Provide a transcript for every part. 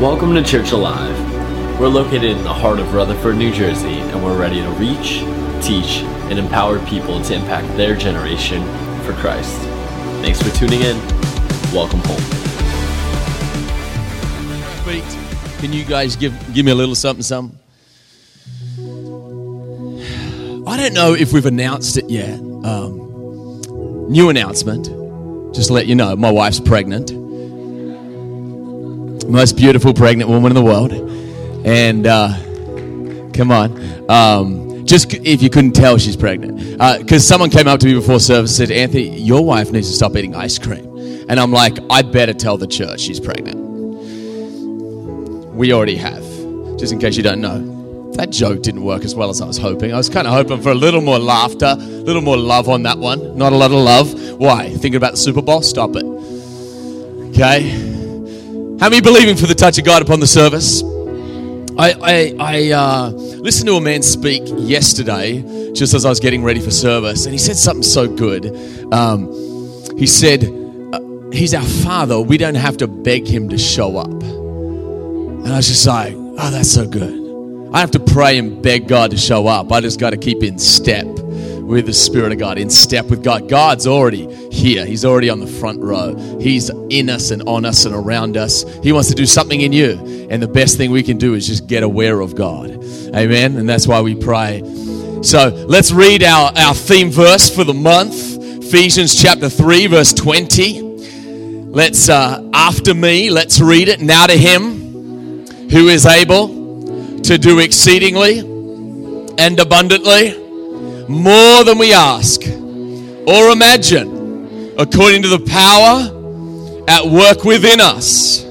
Welcome to Church Alive. We're located in the heart of Rutherford, New Jersey, and we're ready to reach, teach, and empower people to impact their generation for Christ. Thanks for tuning in. Welcome home. Feet. Can you guys give give me a little something, something? I don't know if we've announced it yet. Um, new announcement. Just to let you know, my wife's pregnant. Most beautiful pregnant woman in the world. And uh, come on. Um, just if you couldn't tell, she's pregnant. Because uh, someone came up to me before service and said, Anthony, your wife needs to stop eating ice cream. And I'm like, I better tell the church she's pregnant. We already have, just in case you don't know. That joke didn't work as well as I was hoping. I was kind of hoping for a little more laughter, a little more love on that one. Not a lot of love. Why? Thinking about the Super Bowl? Stop it. Okay. How many believing for the touch of God upon the service? I, I, I uh, listened to a man speak yesterday, just as I was getting ready for service, and he said something so good. Um, he said, uh, He's our Father. We don't have to beg Him to show up. And I was just like, Oh, that's so good. I have to pray and beg God to show up. I just got to keep in step with the Spirit of God, in step with God. God's already here. He's already on the front row. He's in us and on us and around us. He wants to do something in you. And the best thing we can do is just get aware of God. Amen. And that's why we pray. So let's read our, our theme verse for the month Ephesians chapter 3, verse 20. Let's, uh, after me, let's read it. Now to Him who is able to do exceedingly and abundantly more than we ask or imagine, according to the power at work within us.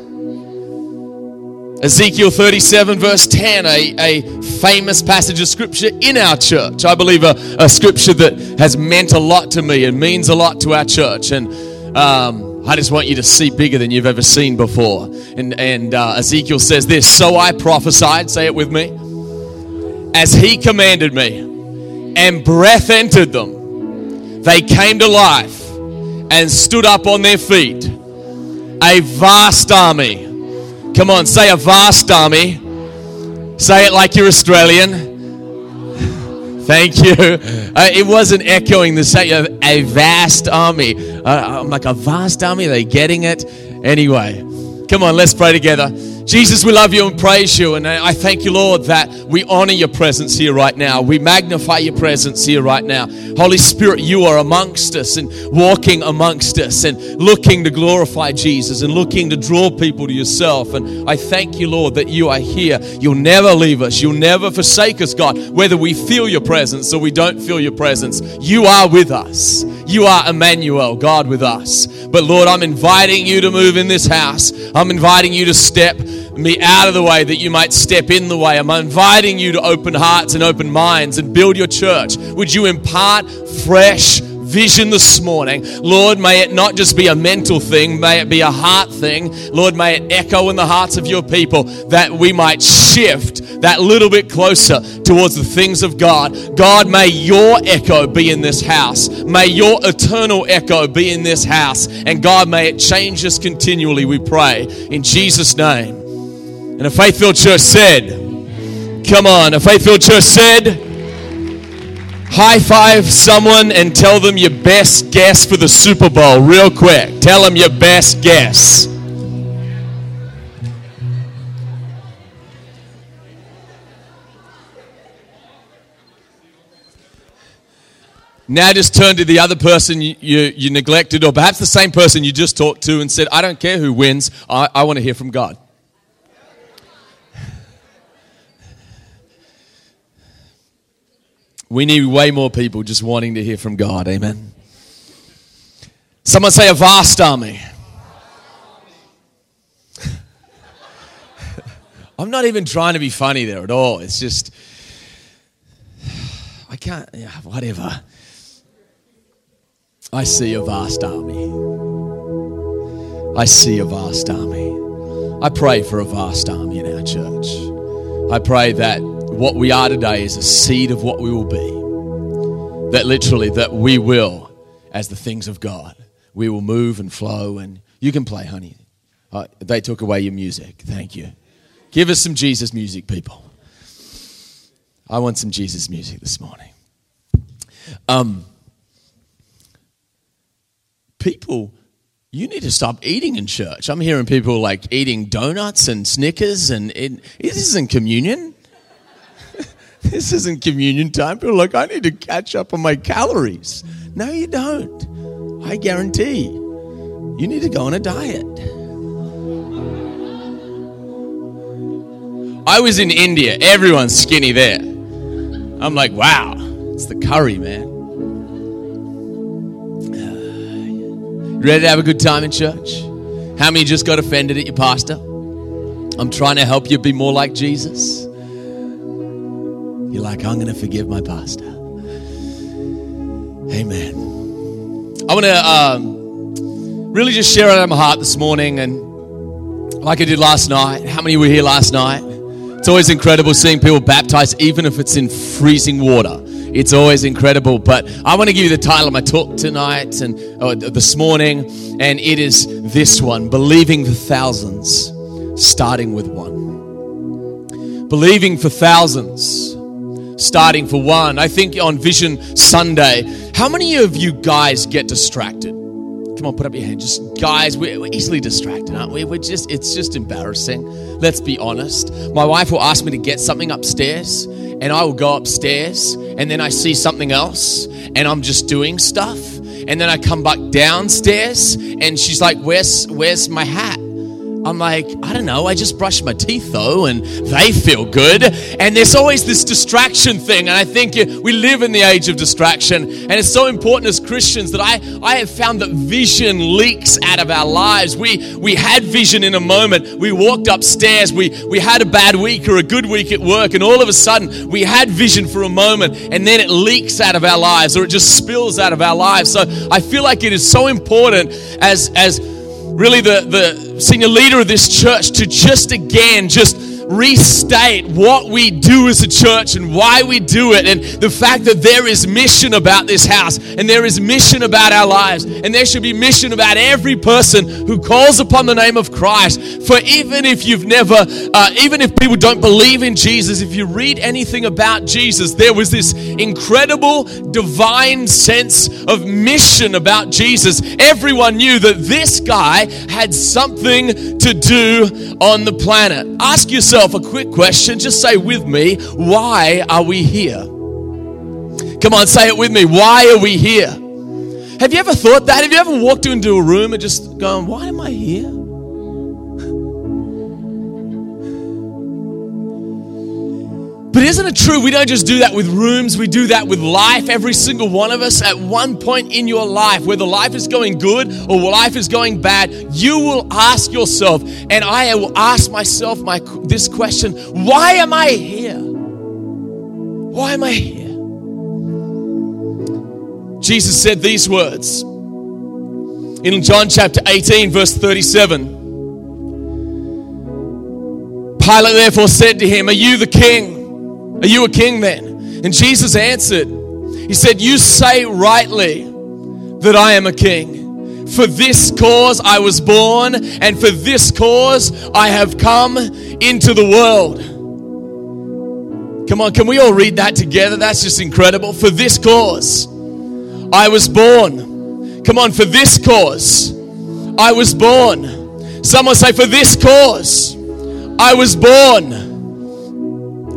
Ezekiel 37, verse 10, a, a famous passage of scripture in our church. I believe a, a scripture that has meant a lot to me and means a lot to our church. And um, I just want you to see bigger than you've ever seen before. And, and uh, Ezekiel says this So I prophesied, say it with me, as he commanded me, and breath entered them. They came to life and stood up on their feet. A vast army. Come on, say a vast army. Say it like you're Australian. Thank you. Uh, it wasn't echoing the same. A vast army. Uh, I'm like, a vast army? Are they getting it? Anyway, come on, let's pray together. Jesus, we love you and praise you. And uh, I thank you, Lord, that we honor your presence here right now. We magnify your presence here right now. Holy Spirit, you are amongst us and walking amongst us and looking to glorify Jesus and looking to draw people to yourself. And I thank you, Lord, that you are here. You'll never leave us. You'll never forsake us, God, whether we feel your presence or we don't feel your presence. You are with us. You are Emmanuel, God with us. But Lord, I'm inviting you to move in this house. I'm inviting you to step me out of the way that you might step in the way. I'm inviting you to open hearts and open minds and build your church. Would you impart fresh vision this morning? Lord, may it not just be a mental thing, may it be a heart thing. Lord, may it echo in the hearts of your people that we might shift that little bit closer towards the things of God. God, may your echo be in this house. May your eternal echo be in this house. And God, may it change us continually, we pray. In Jesus' name. And a faith filled church said, Come on, a faith filled church said, High five someone and tell them your best guess for the Super Bowl, real quick. Tell them your best guess. Now just turn to the other person you, you, you, neglected, or perhaps the same person you just talked to, and said, I don't care who wins, I, I want to hear from God. We need way more people just wanting to hear from God. Amen. Someone say a vast army. I'm not even trying to be funny there at all. It's just, I can't, yeah, whatever. I see a vast army. I see a vast army. I pray for a vast army in our church. I pray that what we are today is a seed of what we will be. That literally, that we will, as the things of God, we will move and flow. And you can play, honey. Uh, they took away your music. Thank you. Give us some Jesus music, people. I want some Jesus music this morning. Um, people, you need to stop eating in church. I'm hearing people like eating donuts and Snickers, and it, this isn't communion. this isn't communion time. People are like, I need to catch up on my calories. No, you don't. I guarantee you need to go on a diet. I was in India. Everyone's skinny there. I'm like, wow, it's the curry, man. Ready to have a good time in church? How many just got offended at your pastor? I'm trying to help you be more like Jesus. You're like, I'm going to forgive my pastor. Amen. I want to um, really just share out of my heart this morning, and like I did last night. How many were here last night? It's always incredible seeing people baptized, even if it's in freezing water. It's always incredible. But I want to give you the title of my talk tonight and uh, this morning, and it is this one Believing for Thousands, starting with one. Believing for thousands, starting for one. I think on Vision Sunday, how many of you guys get distracted? Come on, put up your hand. Just guys, we're, we're easily distracted, aren't we? We're just, it's just embarrassing. Let's be honest. My wife will ask me to get something upstairs, and I will go upstairs, and then I see something else, and I'm just doing stuff, and then I come back downstairs, and she's like, "Where's, where's my hat?" I'm like, I don't know, I just brushed my teeth though, and they feel good. And there's always this distraction thing. And I think we live in the age of distraction. And it's so important as Christians that I, I have found that vision leaks out of our lives. We, we had vision in a moment. We walked upstairs, we, we had a bad week or a good week at work, and all of a sudden we had vision for a moment, and then it leaks out of our lives or it just spills out of our lives. So I feel like it is so important as, as really the, the senior leader of this church to just again just restate what we do as a church and why we do it, and the fact that there is mission about this house, and there is mission about our lives, and there should be mission about every person who calls upon the name of Christ. For even if you've never, uh, even if people don't believe in Jesus, if you read anything about Jesus, there was this incredible divine sense of mission about Jesus. Everyone knew that this guy had something to do on the planet. Ask yourself yourself a quick question. Just say with me, why are we here? Come on, say it with me. Why are we here? Have you ever thought that? Have you ever walked into a room and just gone, why am I here? But isn't it true? We don't just do that with rooms, we do that with life. Every single one of us, at one point in your life, whether life is going good or life is going bad, you will ask yourself, and I will ask myself my, this question why am I here? Why am I here? Jesus said these words in John chapter 18, verse 37. Pilate therefore said to him, Are you the king? Are you a king then? And Jesus answered, He said, You say rightly that I am a king. For this cause I was born, and for this cause I have come into the world. Come on, can we all read that together? That's just incredible. For this cause I was born. Come on, for this cause I was born. Someone say, For this cause I was born.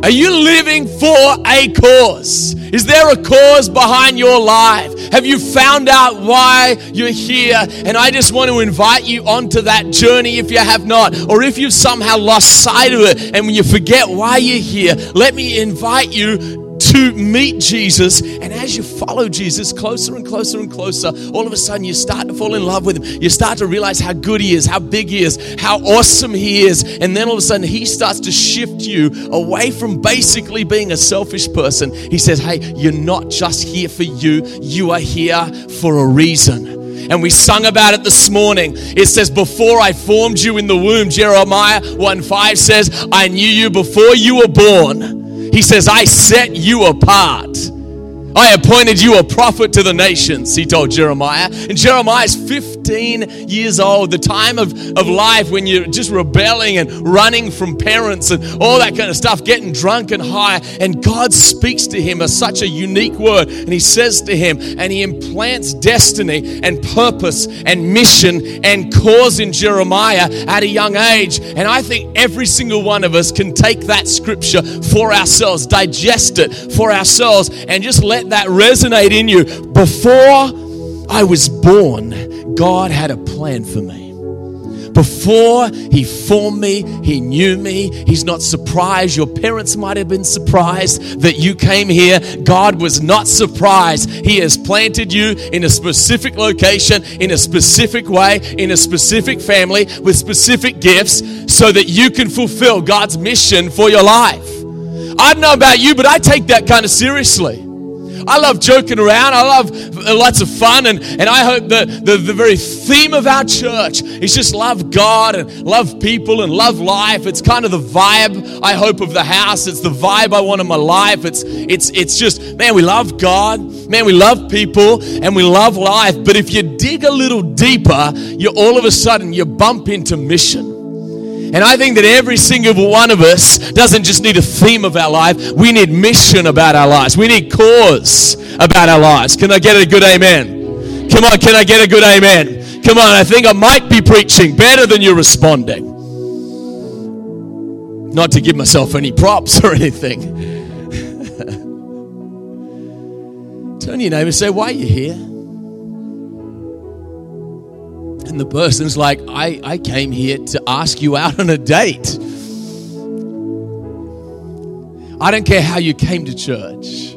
Are you living for a cause? Is there a cause behind your life? Have you found out why you're here? And I just want to invite you onto that journey if you have not, or if you've somehow lost sight of it and when you forget why you're here, let me invite you to meet Jesus. And as you follow Jesus closer and closer and closer, all of a sudden you start to fall in love with him. You start to realize how good he is, how big he is, how awesome he is. And then all of a sudden he starts to shift you away from basically being a selfish person. He says, Hey, you're not just here for you, you are here for a reason and we sung about it this morning. It says, Before I formed you in the womb, Jeremiah 1 5 says, I knew you before you were born. He says, I set you apart. I appointed you a prophet to the nations, he told Jeremiah. And Jeremiah's 15 years old, the time of, of life when you're just rebelling and running from parents and all that kind of stuff, getting drunk and high. And God speaks to him as such a unique word. And he says to him, and he implants destiny and purpose and mission and cause in Jeremiah at a young age. And I think every single one of us can take that scripture for ourselves, digest it for ourselves, and just let that resonate in you. Before I was born, God had a plan for me. Before he formed me, he knew me. He's not surprised. Your parents might have been surprised that you came here. God was not surprised. He has planted you in a specific location, in a specific way, in a specific family, with specific gifts, so that you can fulfill God's mission for your life. I don't know about you, but I take that kind of seriously. I love joking around. I love uh, lots of fun. And, and I hope that the, the very theme of our church is just love God and love people and love life. It's kind of the vibe, I hope, of the house. It's the vibe I want in my life. It's, it's, it's just, man, we love God. Man, we love people and we love life. But if you dig a little deeper, you all of a sudden you bump into mission. And I think that every single one of us doesn't just need a theme of our life, we need mission about our lives. We need cause about our lives. Can I get a good amen? Come on, can I get a good amen? Come on, I think I might be preaching better than you're responding. Not to give myself any props or anything. Turn your neighbor and say, Why are you here? And the person's like, I, I came here to ask you out on a date. I don't care how you came to church,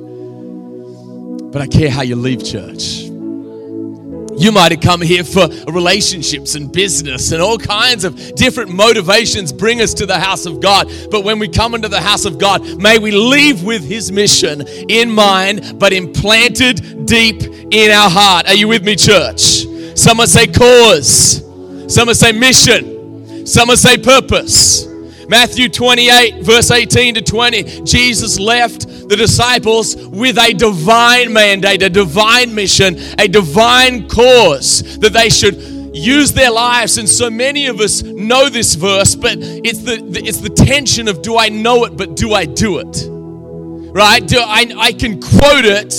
but I care how you leave church. You might have come here for relationships and business and all kinds of different motivations bring us to the house of God. But when we come into the house of God, may we leave with His mission in mind, but implanted deep in our heart. Are you with me, church? Some say cause. Some say mission. Some say purpose. Matthew 28, verse 18 to 20, Jesus left the disciples with a divine mandate, a divine mission, a divine cause that they should use their lives. And so many of us know this verse, but it's the, it's the tension of do I know it, but do I do it? Right? Do I, I can quote it,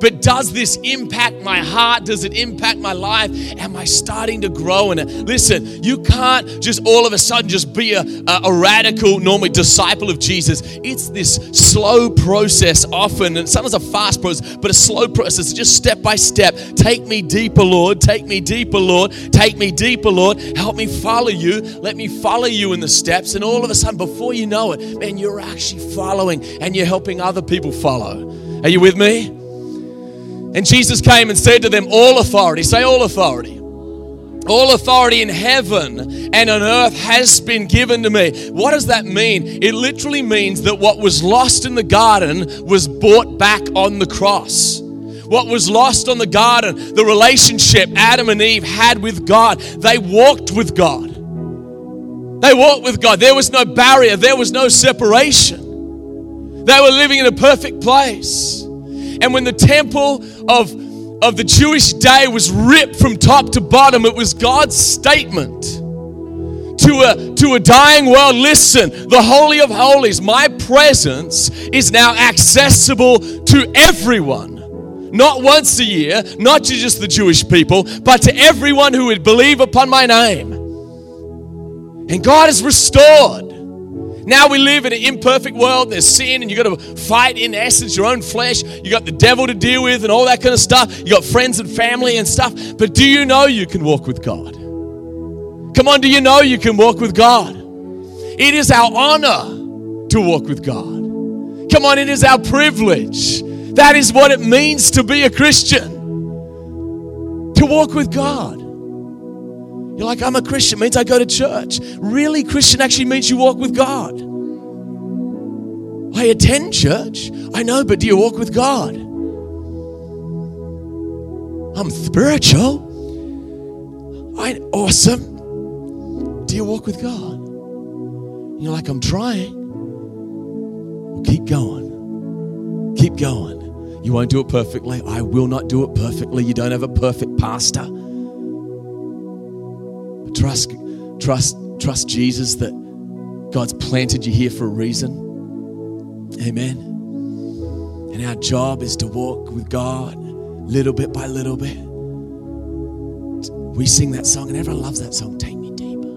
but does this impact my heart? Does it impact my life? Am I starting to grow in it? Listen, you can't just all of a sudden just be a, a, a radical, normally disciple of Jesus. It's this slow process often, and sometimes a fast process, but a slow process, just step by step. Take me deeper, Lord. Take me deeper, Lord. Take me deeper, Lord. Help me follow you. Let me follow you in the steps. And all of a sudden, before you know it, man, you're actually following and you're helping other people follow. Are you with me? And Jesus came and said to them, All authority, say all authority. All authority in heaven and on earth has been given to me. What does that mean? It literally means that what was lost in the garden was brought back on the cross. What was lost on the garden, the relationship Adam and Eve had with God, they walked with God. They walked with God. There was no barrier, there was no separation. They were living in a perfect place. And when the temple of, of the Jewish day was ripped from top to bottom, it was God's statement to a, to a dying world listen, the Holy of Holies, my presence is now accessible to everyone. Not once a year, not to just the Jewish people, but to everyone who would believe upon my name. And God has restored now we live in an imperfect world. There's sin, and you've got to fight in essence your own flesh. You got the devil to deal with, and all that kind of stuff. You got friends and family and stuff. But do you know you can walk with God? Come on, do you know you can walk with God? It is our honor to walk with God. Come on, it is our privilege. That is what it means to be a Christian. To walk with God. You're like, I'm a Christian, means I go to church. Really, Christian actually means you walk with God. I attend church. I know, but do you walk with God? I'm spiritual. I awesome. Do you walk with God? You're like, I'm trying. Well, keep going. Keep going. You won't do it perfectly. I will not do it perfectly. You don't have a perfect pastor. Trust, trust, trust Jesus that God's planted you here for a reason. Amen. And our job is to walk with God little bit by little bit. We sing that song, and everyone loves that song. Take me deeper.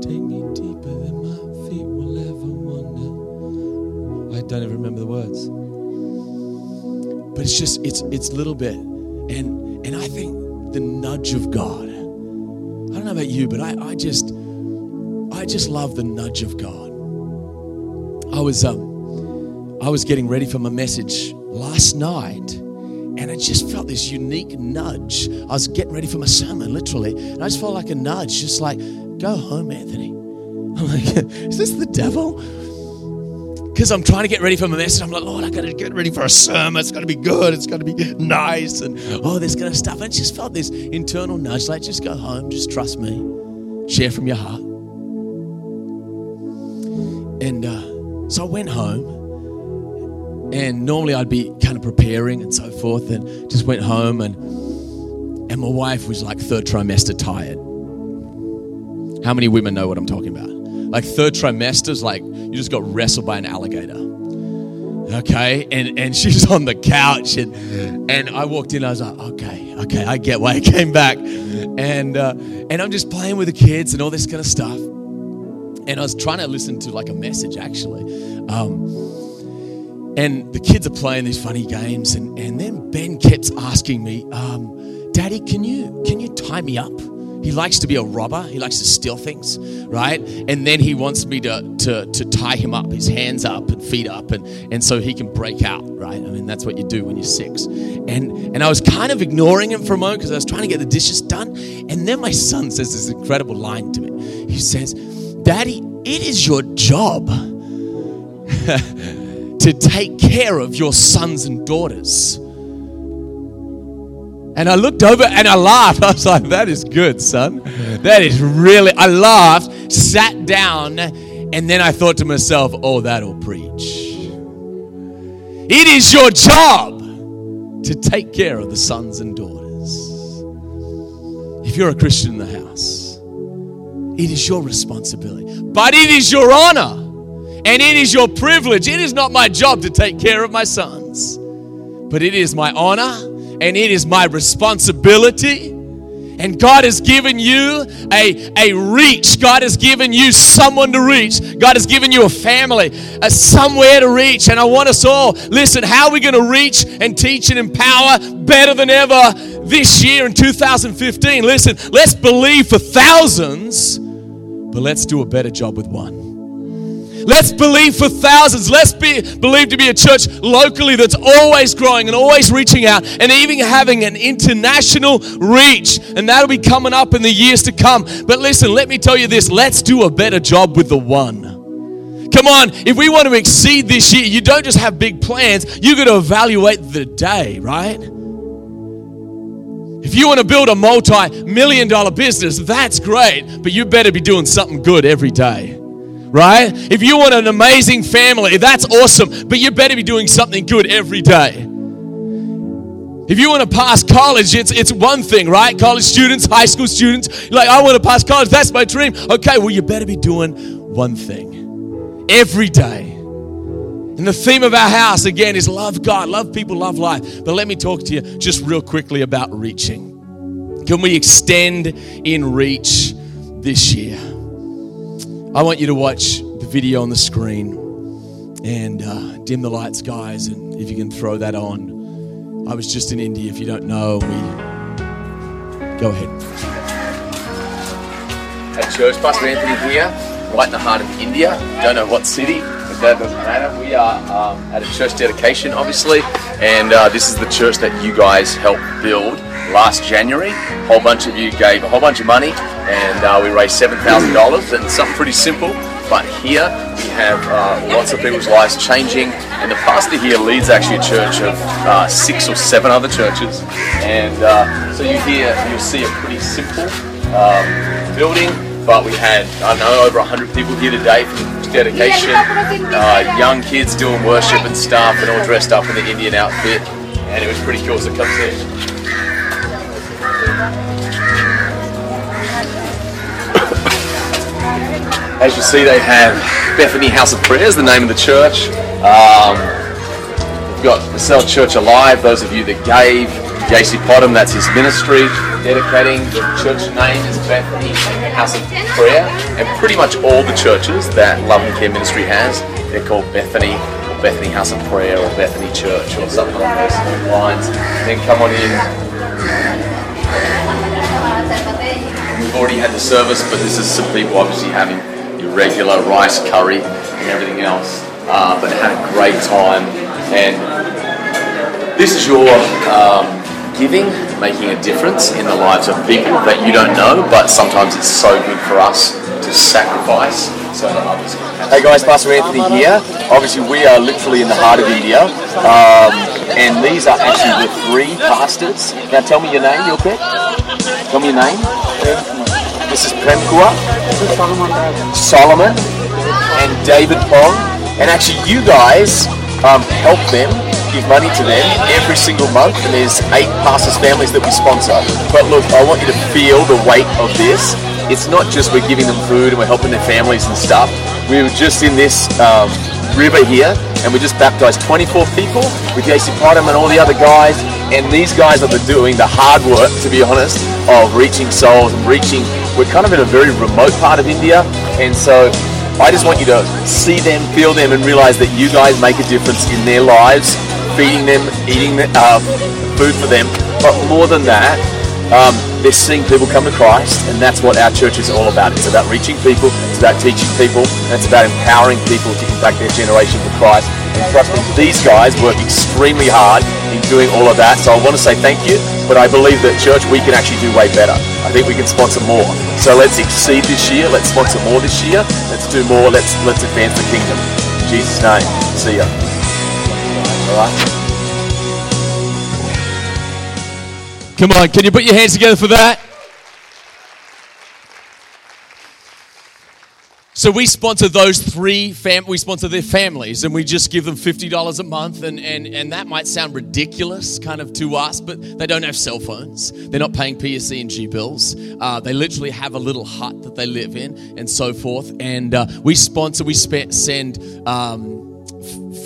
Take me deeper than my feet will ever wander. I don't even remember the words. But it's just it's it's little bit. And and I think the nudge of God. Know about you, but I, I just I just love the nudge of God. I was um I was getting ready for my message last night and I just felt this unique nudge. I was getting ready for my sermon, literally, and I just felt like a nudge, just like, go home, Anthony. I'm like, is this the devil? Because I'm trying to get ready for my message. I'm like, Lord, I got to get ready for a sermon. It's got to be good. It's got to be nice. And all this kind of stuff. And just felt this internal nudge like, just go home. Just trust me. Share from your heart. And uh, so I went home. And normally I'd be kind of preparing and so forth. And just went home. And, and my wife was like third trimester tired. How many women know what I'm talking about? Like third trimesters, like you just got wrestled by an alligator. Okay, and and she's on the couch, and and I walked in. I was like, okay, okay, I get why I came back, and uh, and I'm just playing with the kids and all this kind of stuff. And I was trying to listen to like a message actually, um, and the kids are playing these funny games, and and then Ben kept asking me, um, Daddy, can you can you tie me up? He likes to be a robber. He likes to steal things, right? And then he wants me to, to, to tie him up, his hands up and feet up, and, and so he can break out, right? I mean, that's what you do when you're six. And, and I was kind of ignoring him for a moment because I was trying to get the dishes done. And then my son says this incredible line to me. He says, Daddy, it is your job to take care of your sons and daughters. And I looked over and I laughed. I was like, that is good, son. That is really, I laughed, sat down, and then I thought to myself, oh, that'll preach. It is your job to take care of the sons and daughters. If you're a Christian in the house, it is your responsibility, but it is your honor and it is your privilege. It is not my job to take care of my sons, but it is my honor and it is my responsibility. And God has given you a, a reach. God has given you someone to reach. God has given you a family, a somewhere to reach. And I want us all, listen, how are we going to reach and teach and empower better than ever this year in 2015? Listen, let's believe for thousands, but let's do a better job with one. Let's believe for thousands. Let's be believe to be a church locally that's always growing and always reaching out and even having an international reach. And that'll be coming up in the years to come. But listen, let me tell you this let's do a better job with the one. Come on, if we want to exceed this year, you don't just have big plans, you got to evaluate the day, right? If you want to build a multi million dollar business, that's great, but you better be doing something good every day right? If you want an amazing family, that's awesome, but you better be doing something good every day. If you want to pass college, it's, it's one thing, right? College students, high school students, like, I want to pass college, that's my dream. Okay, well, you better be doing one thing every day. And the theme of our house, again, is love God, love people, love life. But let me talk to you just real quickly about reaching. Can we extend in reach this year? I want you to watch the video on the screen and uh, dim the lights, guys. And if you can throw that on. I was just in India. If you don't know, we go ahead. At church, Pastor Anthony here, right in the heart of India. Don't know what city, but that doesn't matter. We are um, at a church dedication, obviously, and uh, this is the church that you guys helped build last January. A whole bunch of you gave a whole bunch of money, and uh, we raised seven thousand dollars. And something pretty simple, but here we have uh, lots of people's lives changing. And the pastor here leads actually a church of uh, six or seven other churches, and uh, so you hear you'll see a pretty simple um, building. but we had I know over 100 people here today for dedication. Uh, young kids doing worship and stuff, and all dressed up in the Indian outfit, and it was pretty cool. So come see. As you see, they have Bethany House of Prayers, the name of the church. Um, we've got the Cell Church Alive, those of you that gave. JC Potham, that's his ministry, dedicating. The church name is Bethany House of Prayer. And pretty much all the churches that Love and Care Ministry has, they're called Bethany, or Bethany House of Prayer, or Bethany Church, or something along those lines. Then come on in. We've already had the service, but this is some people obviously having your regular rice curry and everything else. Uh, but had a great time. And this is your um, giving, making a difference in the lives of people that you don't know, but sometimes it's so good for us to sacrifice so that others can. Hey guys, Pastor Anthony here. Obviously, we are literally in the heart of India, um, and these are actually the three pastors. Now, tell me your name, real quick. Tell me your name. This is Prem Kaur, Solomon, and David Pong. And actually, you guys um, help them, give money to them every single month. And there's eight pastors' families that we sponsor. But look, I want you to feel the weight of this. It's not just we're giving them food and we're helping their families and stuff. We were just in this um, river here, and we just baptized 24 people with JC Potham and all the other guys. And these guys are the doing the hard work, to be honest, of reaching souls and reaching. We're kind of in a very remote part of India, and so I just want you to see them, feel them, and realize that you guys make a difference in their lives, feeding them, eating uh, food for them. But more than that, um, they're seeing people come to Christ, and that's what our church is all about. It's about reaching people, it's about teaching people, and it's about empowering people to impact their generation for Christ. And trust me, these guys work extremely hard in doing all of that. So I want to say thank you, but I believe that church we can actually do way better. I think we can sponsor more. So let's exceed this year. Let's sponsor more this year. Let's do more. Let's let's advance the kingdom. In Jesus' name. See ya. All right. Come on, can you put your hands together for that? So we sponsor those three fam- we sponsor their families and we just give them $50 a month and, and, and that might sound ridiculous kind of to us, but they don't have cell phones. They're not paying PSE and G bills. Uh, they literally have a little hut that they live in and so forth. And uh, we sponsor, we send um,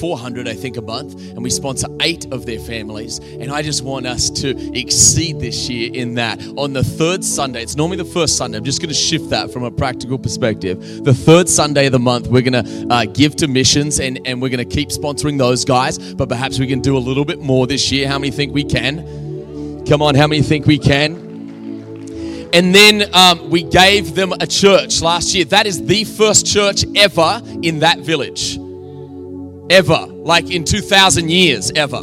400 I think a month and we sponsor 8 of their families. And I just want us to exceed this year in that. On the third Sunday it's normally the first Sunday I'm just going to shift that from a practical perspective. The third Sunday of the month we're going to uh, give to missions and, and we're going to keep sponsoring those guys but perhaps we can do a little bit more this year. How many think we can? Come on how many think we can? And then um, we gave them a church last year. That is the first church ever in that village ever, like in 2,000 years ever.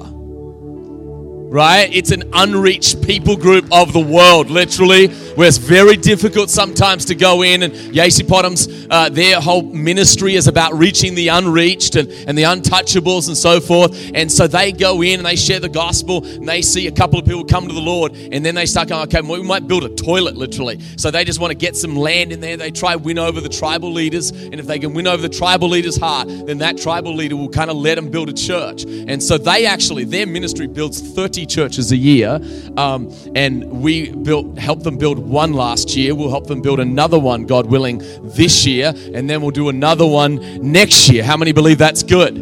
Right? It's an unreached people group of the world, literally, where it's very difficult sometimes to go in. And Yasi Potham's, uh, their whole ministry is about reaching the unreached and, and the untouchables and so forth. And so they go in and they share the gospel and they see a couple of people come to the Lord. And then they start going, okay, we might build a toilet, literally. So they just want to get some land in there. They try win over the tribal leaders. And if they can win over the tribal leader's heart, then that tribal leader will kind of let them build a church. And so they actually, their ministry builds 30 churches a year. Um, and we built, helped them build one last year. We'll help them build another one, God willing, this year. And then we'll do another one next year. How many believe that's good?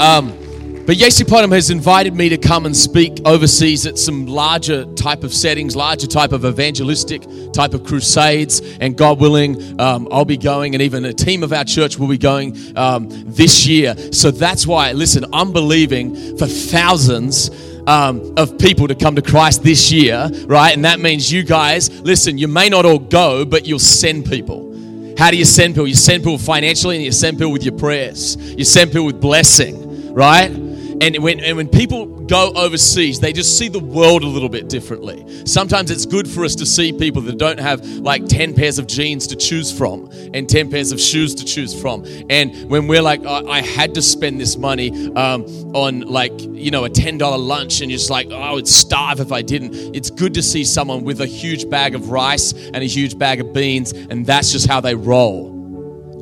Um, but Yesi Potham has invited me to come and speak overseas at some larger type of settings, larger type of evangelistic type of crusades. And God willing, um, I'll be going, and even a team of our church will be going um, this year. So that's why, listen, I'm believing for thousands. Um, of people to come to Christ this year, right? And that means you guys, listen, you may not all go, but you'll send people. How do you send people? You send people financially and you send people with your prayers. You send people with blessing, right? And when, and when people go overseas, they just see the world a little bit differently. Sometimes it's good for us to see people that don't have like 10 pairs of jeans to choose from and 10 pairs of shoes to choose from. And when we're like, I, I had to spend this money um, on like, you know, a $10 lunch, and you're just like, oh, I would starve if I didn't. It's good to see someone with a huge bag of rice and a huge bag of beans, and that's just how they roll.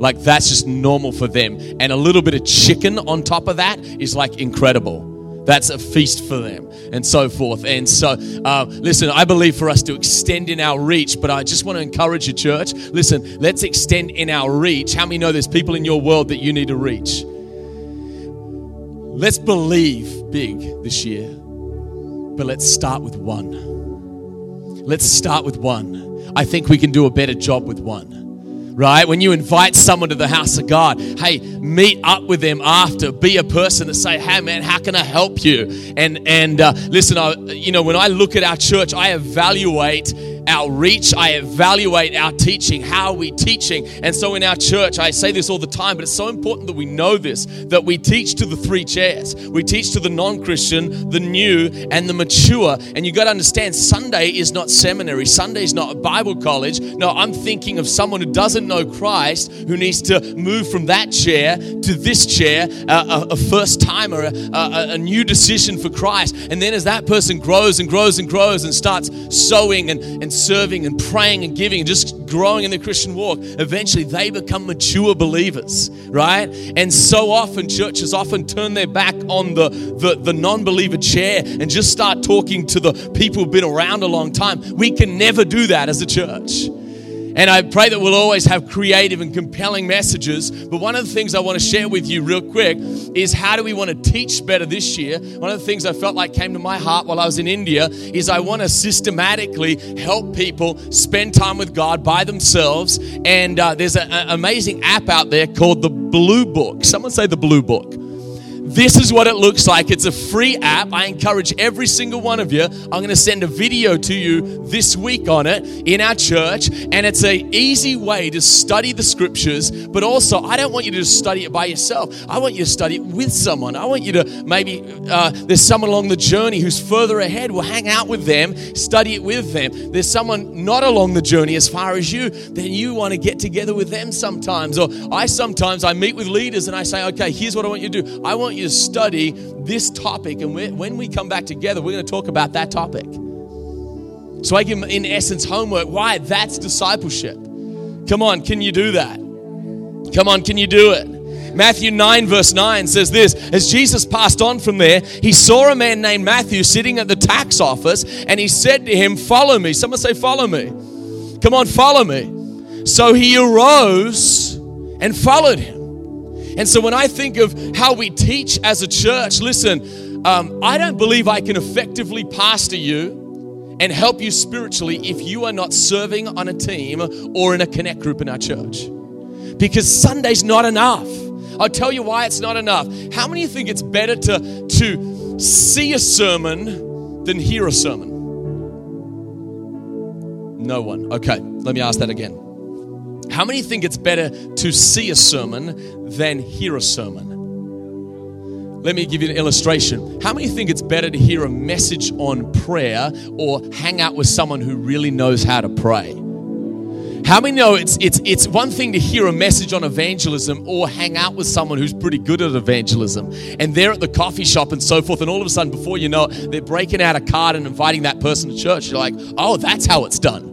Like that's just normal for them. And a little bit of chicken on top of that is like incredible. That's a feast for them and so forth. And so, uh, listen, I believe for us to extend in our reach, but I just want to encourage you, church. Listen, let's extend in our reach. How many know there's people in your world that you need to reach? Let's believe big this year, but let's start with one. Let's start with one. I think we can do a better job with one right? When you invite someone to the house of God, hey, meet up with them after. Be a person that say, "Hey, man, how can I help you?" And and uh, listen, I, you know, when I look at our church, I evaluate our reach, I evaluate our teaching. How are we teaching? And so in our church, I say this all the time, but it's so important that we know this that we teach to the three chairs. We teach to the non Christian, the new, and the mature. And you got to understand, Sunday is not seminary, Sunday is not Bible college. No, I'm thinking of someone who doesn't know Christ, who needs to move from that chair to this chair, uh, a, a, first timer, a, a, a new decision for Christ. And then as that person grows and grows and grows and starts sowing and, and serving and praying and giving and just growing in the Christian walk, eventually they become mature believers, right? And so often churches often turn their back on the, the, the non believer chair and just start talking to the people who've been around a long time. We can never do that as a church. And I pray that we'll always have creative and compelling messages. But one of the things I want to share with you, real quick, is how do we want to teach better this year? One of the things I felt like came to my heart while I was in India is I want to systematically help people spend time with God by themselves. And uh, there's an amazing app out there called the Blue Book. Someone say the Blue Book. This is what it looks like. It's a free app. I encourage every single one of you. I'm going to send a video to you this week on it in our church, and it's an easy way to study the scriptures. But also, I don't want you to just study it by yourself. I want you to study it with someone. I want you to maybe uh, there's someone along the journey who's further ahead. We'll hang out with them, study it with them. There's someone not along the journey as far as you. Then you want to get together with them sometimes. Or I sometimes I meet with leaders and I say, okay, here's what I want you to do. I want you you to study this topic. And when we come back together, we're going to talk about that topic. So I give them, in essence, homework. Why? That's discipleship. Come on, can you do that? Come on, can you do it? Matthew 9, verse 9 says this As Jesus passed on from there, he saw a man named Matthew sitting at the tax office, and he said to him, Follow me. Someone say, Follow me. Come on, follow me. So he arose and followed him. And so when I think of how we teach as a church, listen, um, I don't believe I can effectively pastor you and help you spiritually if you are not serving on a team or in a connect group in our church. Because Sunday's not enough. I'll tell you why it's not enough. How many of you think it's better to, to see a sermon than hear a sermon? No one. Okay, let me ask that again. How many think it's better to see a sermon than hear a sermon? Let me give you an illustration. How many think it's better to hear a message on prayer or hang out with someone who really knows how to pray? How many know it's it's it's one thing to hear a message on evangelism or hang out with someone who's pretty good at evangelism and they're at the coffee shop and so forth and all of a sudden before you know it they're breaking out a card and inviting that person to church you're like oh that's how it's done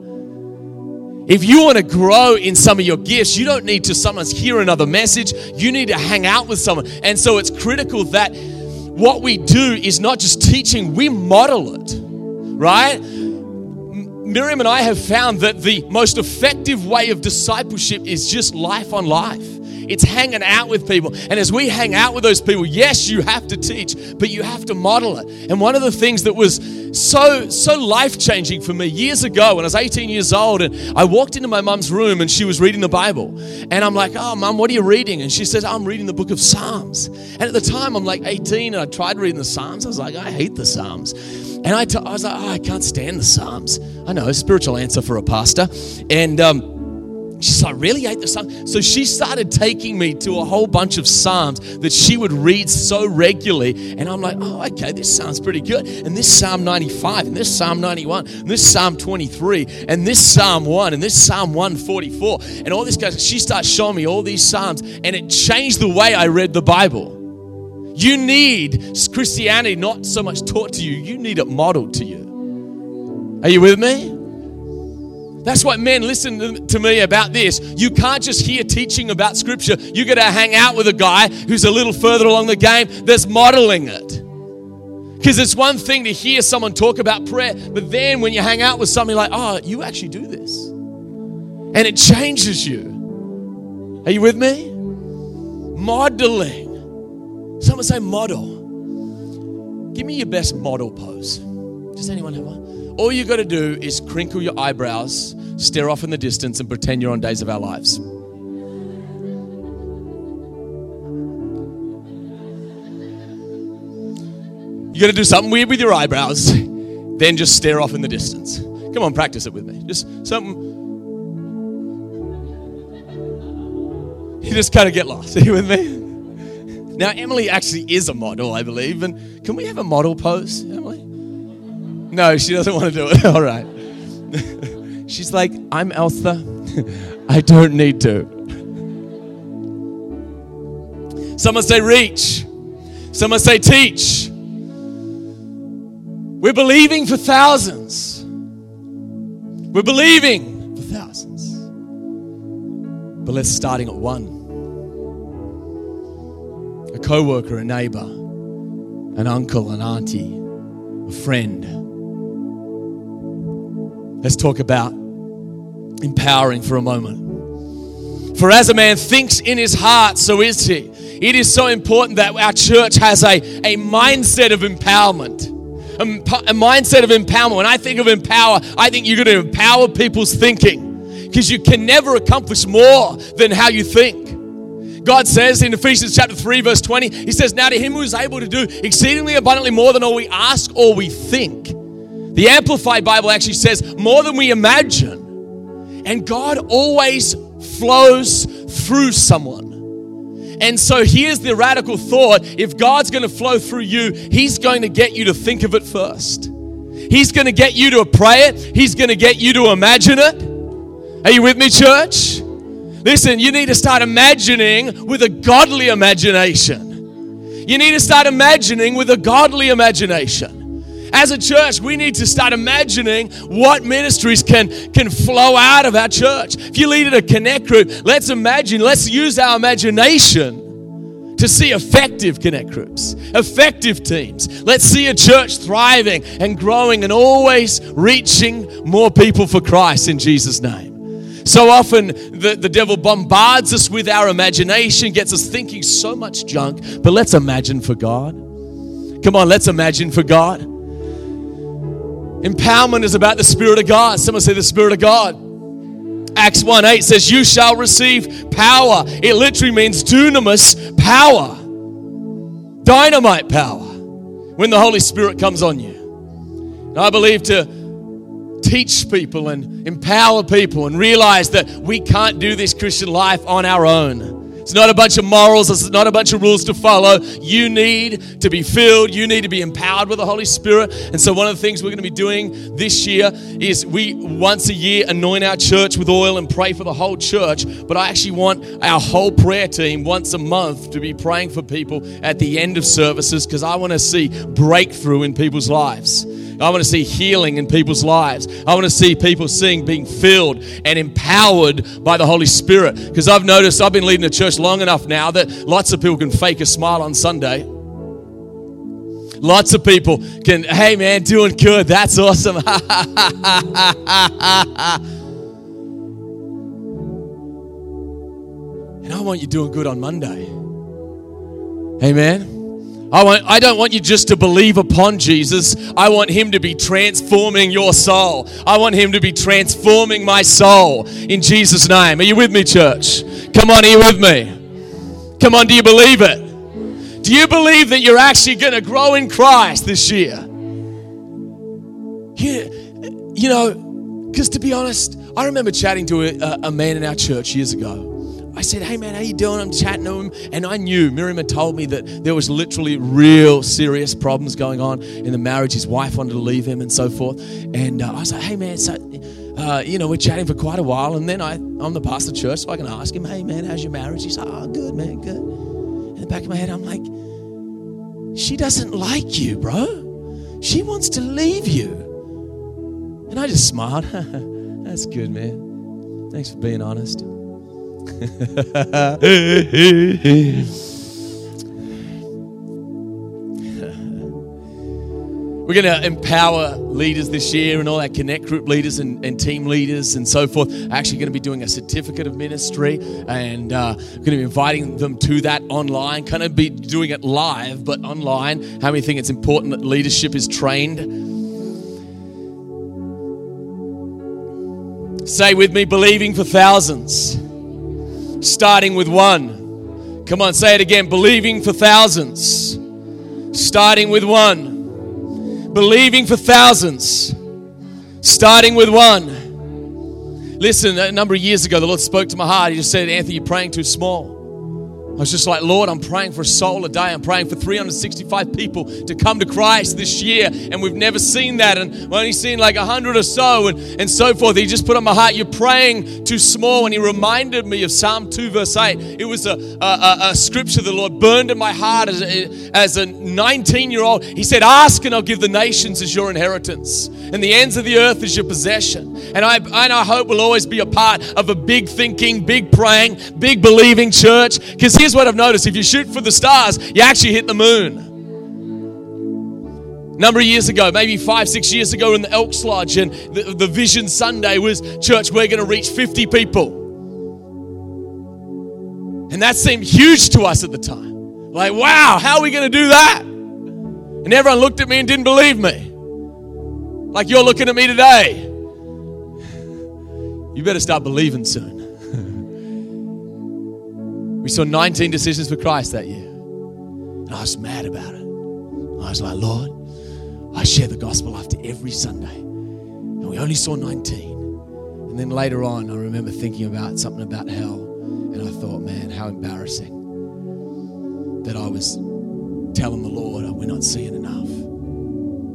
if you want to grow in some of your gifts, you don't need to sometimes hear another message. You need to hang out with someone. And so it's critical that what we do is not just teaching, we model it, right? Miriam and I have found that the most effective way of discipleship is just life on life. It's hanging out with people. And as we hang out with those people, yes, you have to teach, but you have to model it. And one of the things that was so, so life changing for me years ago when I was 18 years old, and I walked into my mum's room and she was reading the Bible. And I'm like, Oh, mum, what are you reading? And she says, I'm reading the book of Psalms. And at the time, I'm like 18 and I tried reading the Psalms. I was like, I hate the Psalms. And I, t- I was like, oh, I can't stand the Psalms. I know, a spiritual answer for a pastor. And, um, She's like, really hate the Psalms? So she started taking me to a whole bunch of Psalms that she would read so regularly. And I'm like, oh, okay, this sounds pretty good. And this Psalm 95, and this Psalm 91, and this Psalm 23, and this Psalm 1, and this Psalm 144. And all this guys, she starts showing me all these Psalms, and it changed the way I read the Bible. You need Christianity not so much taught to you, you need it modeled to you. Are you with me? That's why, men, listen to me about this. You can't just hear teaching about Scripture. You got to hang out with a guy who's a little further along the game that's modeling it. Because it's one thing to hear someone talk about prayer, but then when you hang out with somebody like, oh, you actually do this. And it changes you. Are you with me? Modeling. Someone say model. Give me your best model pose. Does anyone have one? All you got to do is crinkle your eyebrows, stare off in the distance, and pretend you're on Days of Our Lives. You got to do something weird with your eyebrows, then just stare off in the distance. Come on, practice it with me. Just something. You just kind of get lost. Are you with me? Now, Emily actually is a model, I believe. And can we have a model pose, Emily? No, she doesn't want to do it. All right. She's like, I'm Elsa. I don't need to. Someone say reach. Someone say teach. We're believing for thousands. We're believing for thousands. But let's starting at one. A co-worker, a neighbor, an uncle, an auntie, a friend Let's talk about empowering for a moment. For as a man thinks in his heart, so is he. It is so important that our church has a, a mindset of empowerment. A, a mindset of empowerment. When I think of empower, I think you're going to empower people's thinking because you can never accomplish more than how you think. God says in Ephesians chapter 3, verse 20, He says, Now to Him who is able to do exceedingly abundantly more than all we ask or we think the Amplified Bible actually says more than we imagine. And God always flows through someone. And so here's the radical thought if God's going to flow through you, He's going to get you to think of it first. He's going to get you to pray it, He's going to get you to imagine it. Are you with me, church? Listen, you need to start imagining with a godly imagination. You need to start imagining with a godly imagination. As a church, we need to start imagining what ministries can, can flow out of our church. If you lead a connect group, let's imagine, let's use our imagination to see effective connect groups, effective teams. Let's see a church thriving and growing and always reaching more people for Christ in Jesus' name. So often, the, the devil bombards us with our imagination, gets us thinking so much junk, but let's imagine for God. Come on, let's imagine for God. Empowerment is about the Spirit of God. Someone say the Spirit of God. Acts 1 8 says, You shall receive power. It literally means dunamis power, dynamite power, when the Holy Spirit comes on you. And I believe to teach people and empower people and realize that we can't do this Christian life on our own. It's not a bunch of morals, it's not a bunch of rules to follow. You need to be filled, you need to be empowered with the Holy Spirit. And so, one of the things we're going to be doing this year is we once a year anoint our church with oil and pray for the whole church. But I actually want our whole prayer team once a month to be praying for people at the end of services because I want to see breakthrough in people's lives. I want to see healing in people's lives. I want to see people seeing being filled and empowered by the Holy Spirit. Because I've noticed I've been leading a church long enough now that lots of people can fake a smile on Sunday. Lots of people can, hey man, doing good. That's awesome. and I want you doing good on Monday. Amen. I, want, I don't want you just to believe upon Jesus. I want Him to be transforming your soul. I want Him to be transforming my soul in Jesus' name. Are you with me, church? Come on, are you with me? Come on, do you believe it? Do you believe that you're actually going to grow in Christ this year? You, you know, because to be honest, I remember chatting to a, a man in our church years ago. I said, "Hey man, how you doing?" I'm chatting to him, and I knew Miriam had told me that there was literally real serious problems going on in the marriage. His wife wanted to leave him, and so forth. And uh, I was like, "Hey man, so uh, you know, we're chatting for quite a while, and then I, I'm the pastor of church, so I can ask him, "Hey man, how's your marriage?" He's like, "Oh, good man, good." In the back of my head, I'm like, "She doesn't like you, bro. She wants to leave you." And I just smiled. That's good, man. Thanks for being honest. We're going to empower leaders this year and all our connect group leaders and, and team leaders and so forth. Actually, going to be doing a certificate of ministry and uh, going to be inviting them to that online. Kind of be doing it live, but online. How many think it's important that leadership is trained? Say with me, believing for thousands starting with one. Come on, say it again. Believing for thousands, starting with one. Believing for thousands, starting with one. Listen, a number of years ago, the Lord spoke to my heart. He just said, Anthony, you're praying too small. I was just like, Lord, I'm praying for a soul a day. I'm praying for 365 people to come to Christ this year. And we've never seen that. And we've only seen like 100 or so and, and so forth. He just put on my heart, You're praying too small. And he reminded me of Psalm 2, verse 8. It was a, a, a scripture the Lord burned in my heart as a, as a 19 year old. He said, Ask and I'll give the nations as your inheritance, and the ends of the earth as your possession. And I, and I hope we'll always be a part of a big thinking, big praying, big believing church. Because here's what I've noticed if you shoot for the stars, you actually hit the moon. Number of years ago, maybe five, six years ago, in the Elks Lodge, and the, the Vision Sunday was, Church, we're going to reach 50 people. And that seemed huge to us at the time. Like, wow, how are we going to do that? And everyone looked at me and didn't believe me. Like you're looking at me today. You better start believing soon. We saw 19 decisions for Christ that year. And I was mad about it. I was like, Lord, I share the gospel after every Sunday. And we only saw 19. And then later on, I remember thinking about something about hell. And I thought, man, how embarrassing that I was telling the Lord, we're not seeing enough.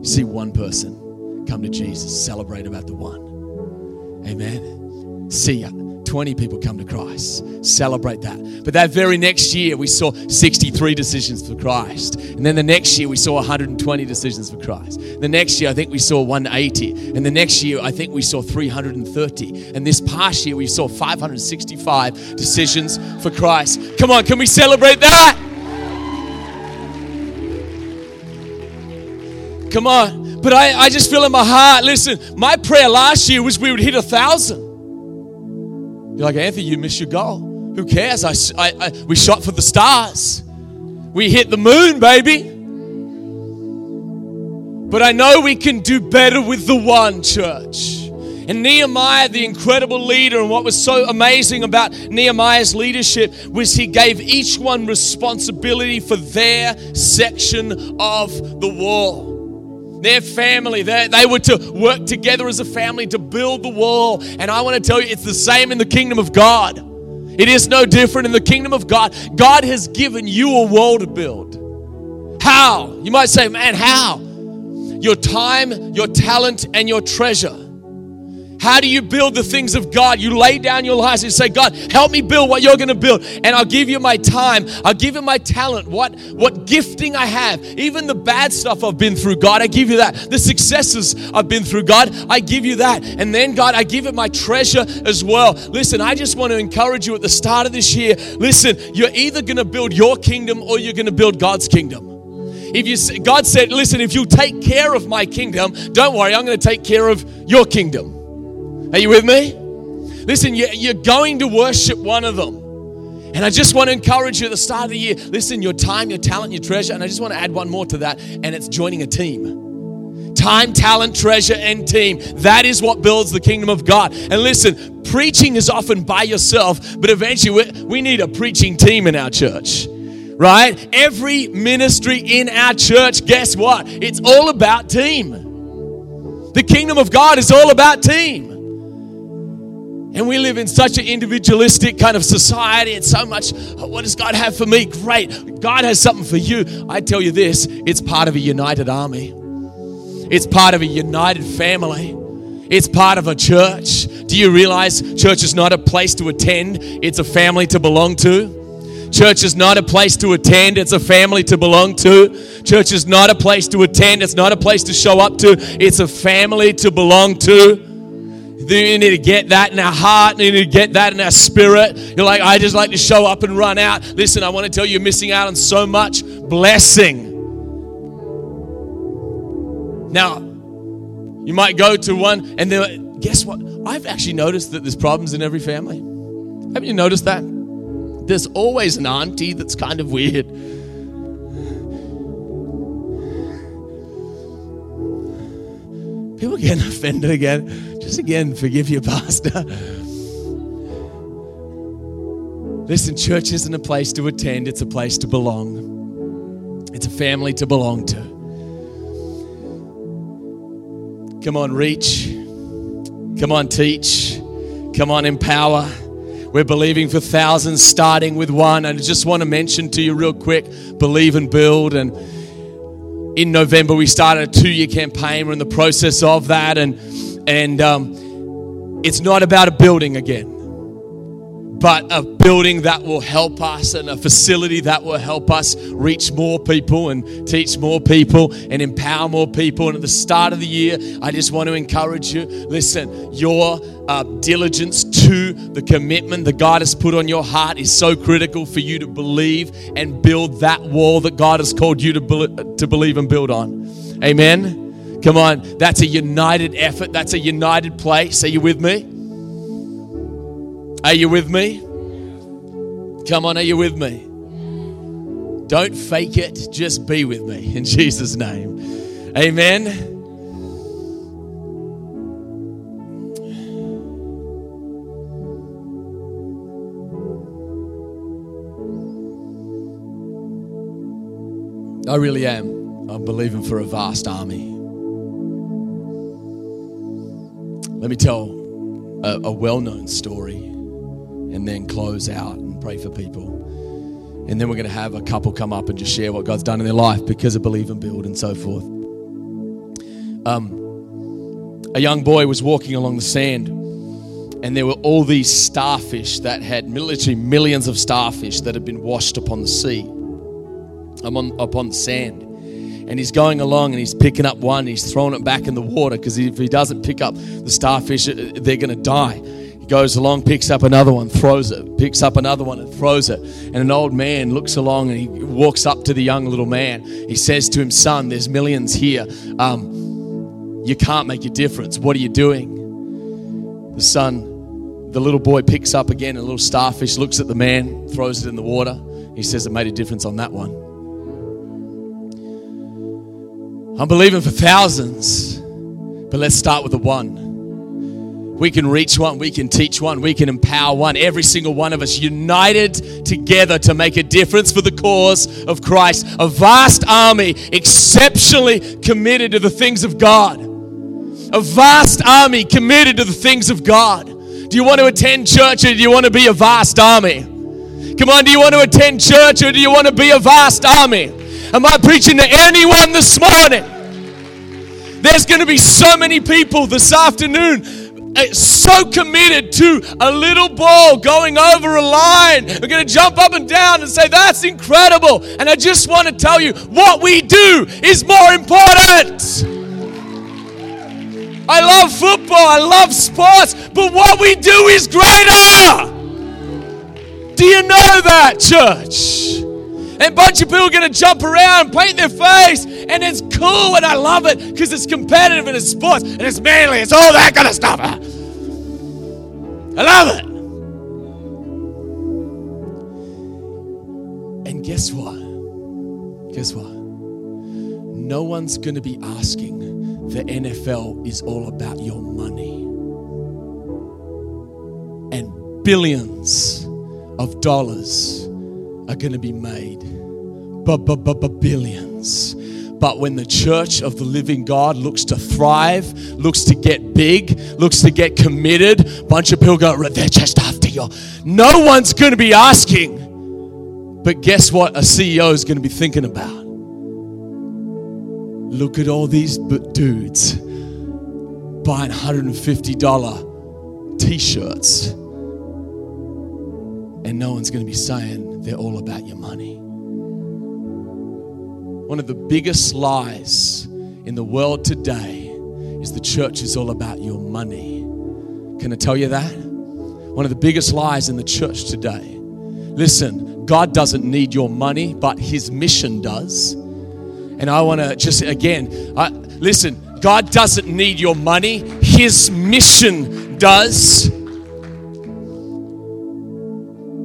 See one person come to Jesus, celebrate about the one. Amen. See 20 people come to Christ, celebrate that. But that very next year, we saw 63 decisions for Christ. And then the next year, we saw 120 decisions for Christ. The next year, I think we saw 180. And the next year, I think we saw 330. And this past year, we saw 565 decisions for Christ. Come on, can we celebrate that? Come on. But I, I just feel in my heart, listen, my prayer last year was we would hit a thousand. You're like, Anthony, you missed your goal. Who cares? I, I, I, we shot for the stars. We hit the moon, baby. But I know we can do better with the one church. And Nehemiah, the incredible leader, and what was so amazing about Nehemiah's leadership was he gave each one responsibility for their section of the wall their family. They, they were to work together as a family to build the wall. And I want to tell you, it's the same in the kingdom of God. It is no different in the kingdom of God. God has given you a wall to build. How? You might say, man, how? Your time, your talent, and your treasure. How do you build the things of God? You lay down your lives and say, God, help me build what you're going to build. And I'll give you my time. I'll give you my talent, what, what gifting I have. Even the bad stuff I've been through, God, I give you that. The successes I've been through, God, I give you that. And then, God, I give it my treasure as well. Listen, I just want to encourage you at the start of this year. Listen, you're either going to build your kingdom or you're going to build God's kingdom. If you God said, listen, if you take care of my kingdom, don't worry, I'm going to take care of your kingdom. Are you with me? Listen, you're going to worship one of them. And I just want to encourage you at the start of the year listen, your time, your talent, your treasure. And I just want to add one more to that, and it's joining a team. Time, talent, treasure, and team. That is what builds the kingdom of God. And listen, preaching is often by yourself, but eventually we, need a preaching team in our church right? Every ministry in our church, guess what? It's all about team. The kingdom of God is all about team. And we live in such an individualistic kind of society and so much, oh, what does God have for me? Great. God has something for you. I tell you this it's part of a united army, it's part of a united family, it's part of a church. Do you realize church is not a place to attend, it's a family to belong to? Church is not a place to attend, it's a family to belong to. Church is not a place to attend, it's not a place to show up to, it's a family to belong to. We need to get that in our heart. We need to get that in our spirit. You're like, I just like to show up and run out. Listen, I want to tell you, you're missing out on so much blessing. Now, you might go to one, and then guess what? I've actually noticed that there's problems in every family. Haven't you noticed that? There's always an auntie that's kind of weird. People getting offended again. Just again, forgive your pastor. Listen, church isn't a place to attend, it's a place to belong. It's a family to belong to. Come on, reach. Come on, teach. Come on, empower. We're believing for thousands, starting with one. And I just want to mention to you, real quick believe and build. And in November, we started a two year campaign. We're in the process of that. And, and um, it's not about a building again, but a building that will help us and a facility that will help us reach more people and teach more people and empower more people. And at the start of the year, I just want to encourage you listen, your uh, diligence to the commitment that God has put on your heart is so critical for you to believe and build that wall that God has called you to, be- to believe and build on. Amen. Come on, that's a united effort. That's a united place. Are you with me? Are you with me? Come on, are you with me? Don't fake it, just be with me in Jesus' name. Amen. I really am. I'm believing for a vast army. Let me tell a, a well known story and then close out and pray for people. And then we're going to have a couple come up and just share what God's done in their life because of Believe and Build and so forth. Um, a young boy was walking along the sand, and there were all these starfish that had literally millions of starfish that had been washed upon the sea, upon, upon the sand. And he's going along and he's picking up one, he's throwing it back in the water because if he doesn't pick up the starfish, uh, they're going to die. He goes along, picks up another one, throws it, picks up another one and throws it. And an old man looks along and he walks up to the young little man. He says to him, Son, there's millions here. Um, you can't make a difference. What are you doing? The son, the little boy picks up again a little starfish, looks at the man, throws it in the water. He says, It made a difference on that one. I'm believing for thousands, but let's start with the one. We can reach one, we can teach one, we can empower one. Every single one of us united together to make a difference for the cause of Christ. A vast army, exceptionally committed to the things of God. A vast army committed to the things of God. Do you want to attend church or do you want to be a vast army? Come on, do you want to attend church or do you want to be a vast army? Am I preaching to anyone this morning? There's going to be so many people this afternoon uh, so committed to a little ball going over a line. We're going to jump up and down and say, That's incredible. And I just want to tell you what we do is more important. I love football, I love sports, but what we do is greater. Do you know that, church? And a bunch of people are going to jump around and paint their face, and it's cool, and I love it because it's competitive and it's sports and it's manly, it's all that kind of stuff. I love it. And guess what? Guess what? No one's going to be asking the NFL is all about your money. And billions of dollars are going to be made. B-b-b-billions. But when the church of the living God looks to thrive, looks to get big, looks to get committed, bunch of people go, they're just after you. No one's going to be asking. But guess what a CEO is going to be thinking about? Look at all these dudes buying $150 t shirts. And no one's going to be saying they're all about your money. One of the biggest lies in the world today is the church is all about your money. Can I tell you that? One of the biggest lies in the church today. Listen, God doesn't need your money, but His mission does. And I want to just again, I, listen, God doesn't need your money, His mission does.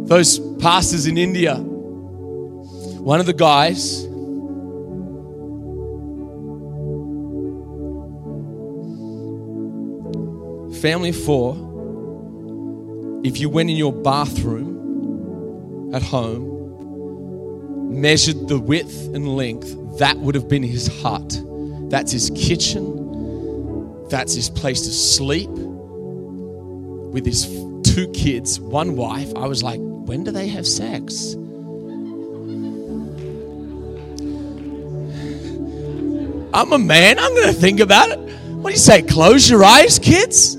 Those pastors in India, one of the guys, family of four, if you went in your bathroom at home, measured the width and length, that would have been his hut. That's his kitchen. That's his place to sleep with his two kids, one wife. I was like, when do they have sex? I'm a man. I'm going to think about it. What do you say? Close your eyes, kids?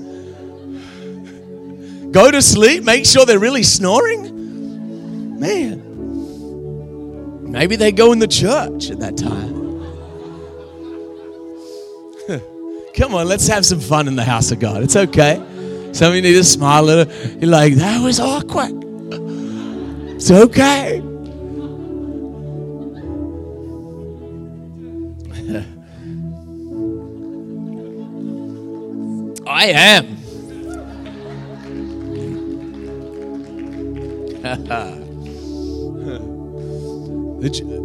Go to sleep. Make sure they're really snoring. Man. Maybe they go in the church at that time. Come on, let's have some fun in the house of God. It's okay. Some of you need to smile a little. You're like, that was awkward. It's okay. I am.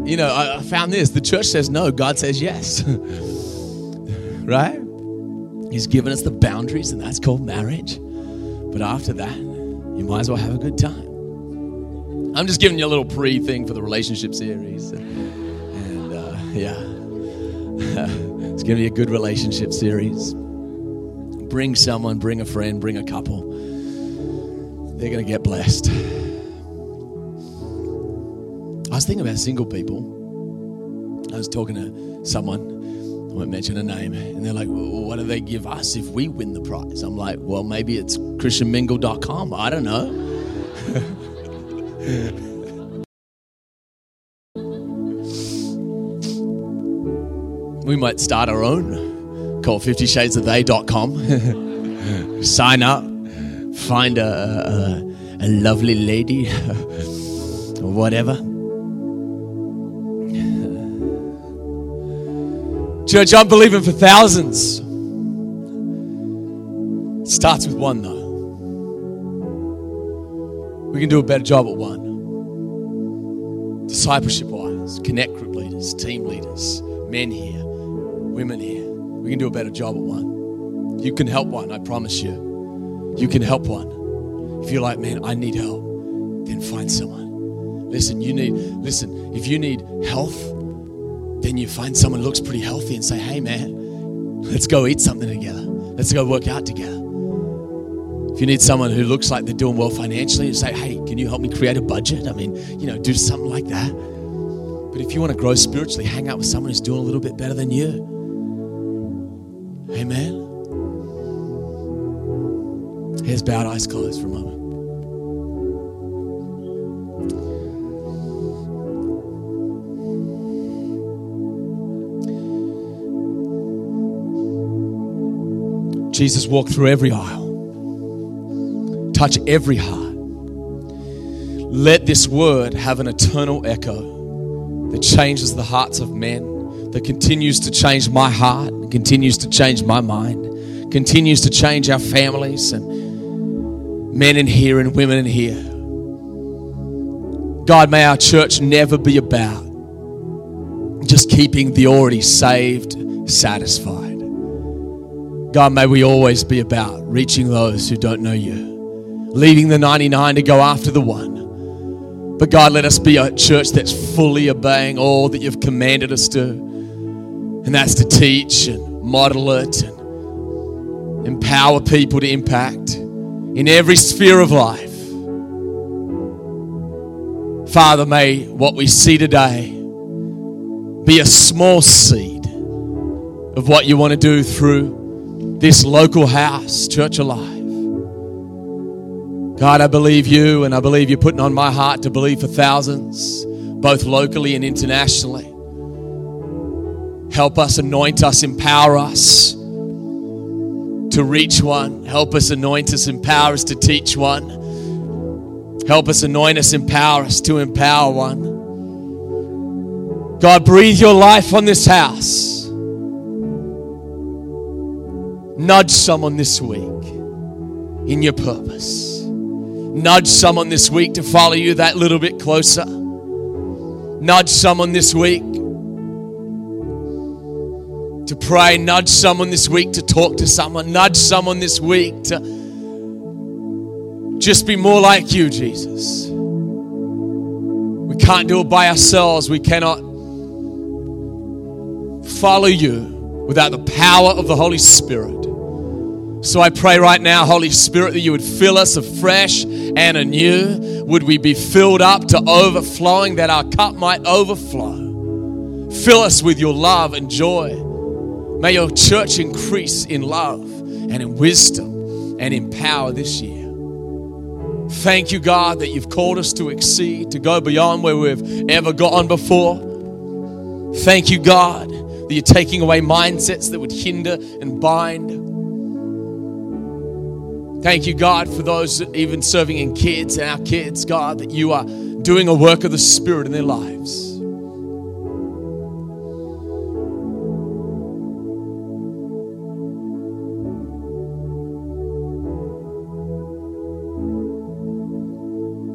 you know, I found this. The church says no, God says yes. right? He's given us the boundaries, and that's called marriage. But after that, you might as well have a good time. I'm just giving you a little pre thing for the relationship series. And, uh, yeah, it's going to be a good relationship series. Bring someone, bring a friend, bring a couple. They're going to get blessed. I was thinking about single people. I was talking to someone, I won't mention a name, and they're like, well, what do they give us if we win the prize? I'm like, well, maybe it's christianmingle.com. I don't know. we might start our own. Call 50shadesofthey.com. Sign up. Find a, a, a lovely lady or whatever Church, I'm believing for thousands. Starts with one, though. We can do a better job at one. Discipleship wise, connect group leaders, team leaders, men here, women here. We can do a better job at one. You can help one, I promise you. You can help one. If you're like, man, I need help, then find someone. Listen, you need, listen, if you need health, then you find someone looks pretty healthy and say, hey, man, let's go eat something together. Let's go work out together. If you need someone who looks like they're doing well financially, you say, hey, can you help me create a budget? I mean, you know, do something like that. But if you want to grow spiritually, hang out with someone who's doing a little bit better than you. Amen. Here's bowed eyes closed for a moment. Jesus walked through every aisle, touch every heart. Let this word have an eternal echo that changes the hearts of men, that continues to change my heart, continues to change my mind, continues to change our families and men in here and women in here. God, may our church never be about just keeping the already saved satisfied. God, may we always be about reaching those who don't know you, leaving the 99 to go after the one. But God, let us be a church that's fully obeying all that you've commanded us to. And that's to teach and model it and empower people to impact in every sphere of life. Father, may what we see today be a small seed of what you want to do through this local house, Church Alive. God, I believe you, and I believe you're putting on my heart to believe for thousands, both locally and internationally. Help us, anoint us, empower us to reach one. Help us, anoint us, empower us to teach one. Help us, anoint us, empower us to empower one. God, breathe your life on this house. Nudge someone this week in your purpose. Nudge someone this week to follow you that little bit closer. Nudge someone this week to pray. Nudge someone this week to talk to someone. Nudge someone this week to just be more like you, Jesus. We can't do it by ourselves. We cannot follow you without the power of the Holy Spirit. So I pray right now, Holy Spirit, that you would fill us afresh and anew. Would we be filled up to overflowing, that our cup might overflow? Fill us with your love and joy. May your church increase in love and in wisdom and in power this year. Thank you, God, that you've called us to exceed, to go beyond where we've ever gone before. Thank you, God, that you're taking away mindsets that would hinder and bind. Thank you, God, for those even serving in kids and our kids, God, that you are doing a work of the Spirit in their lives.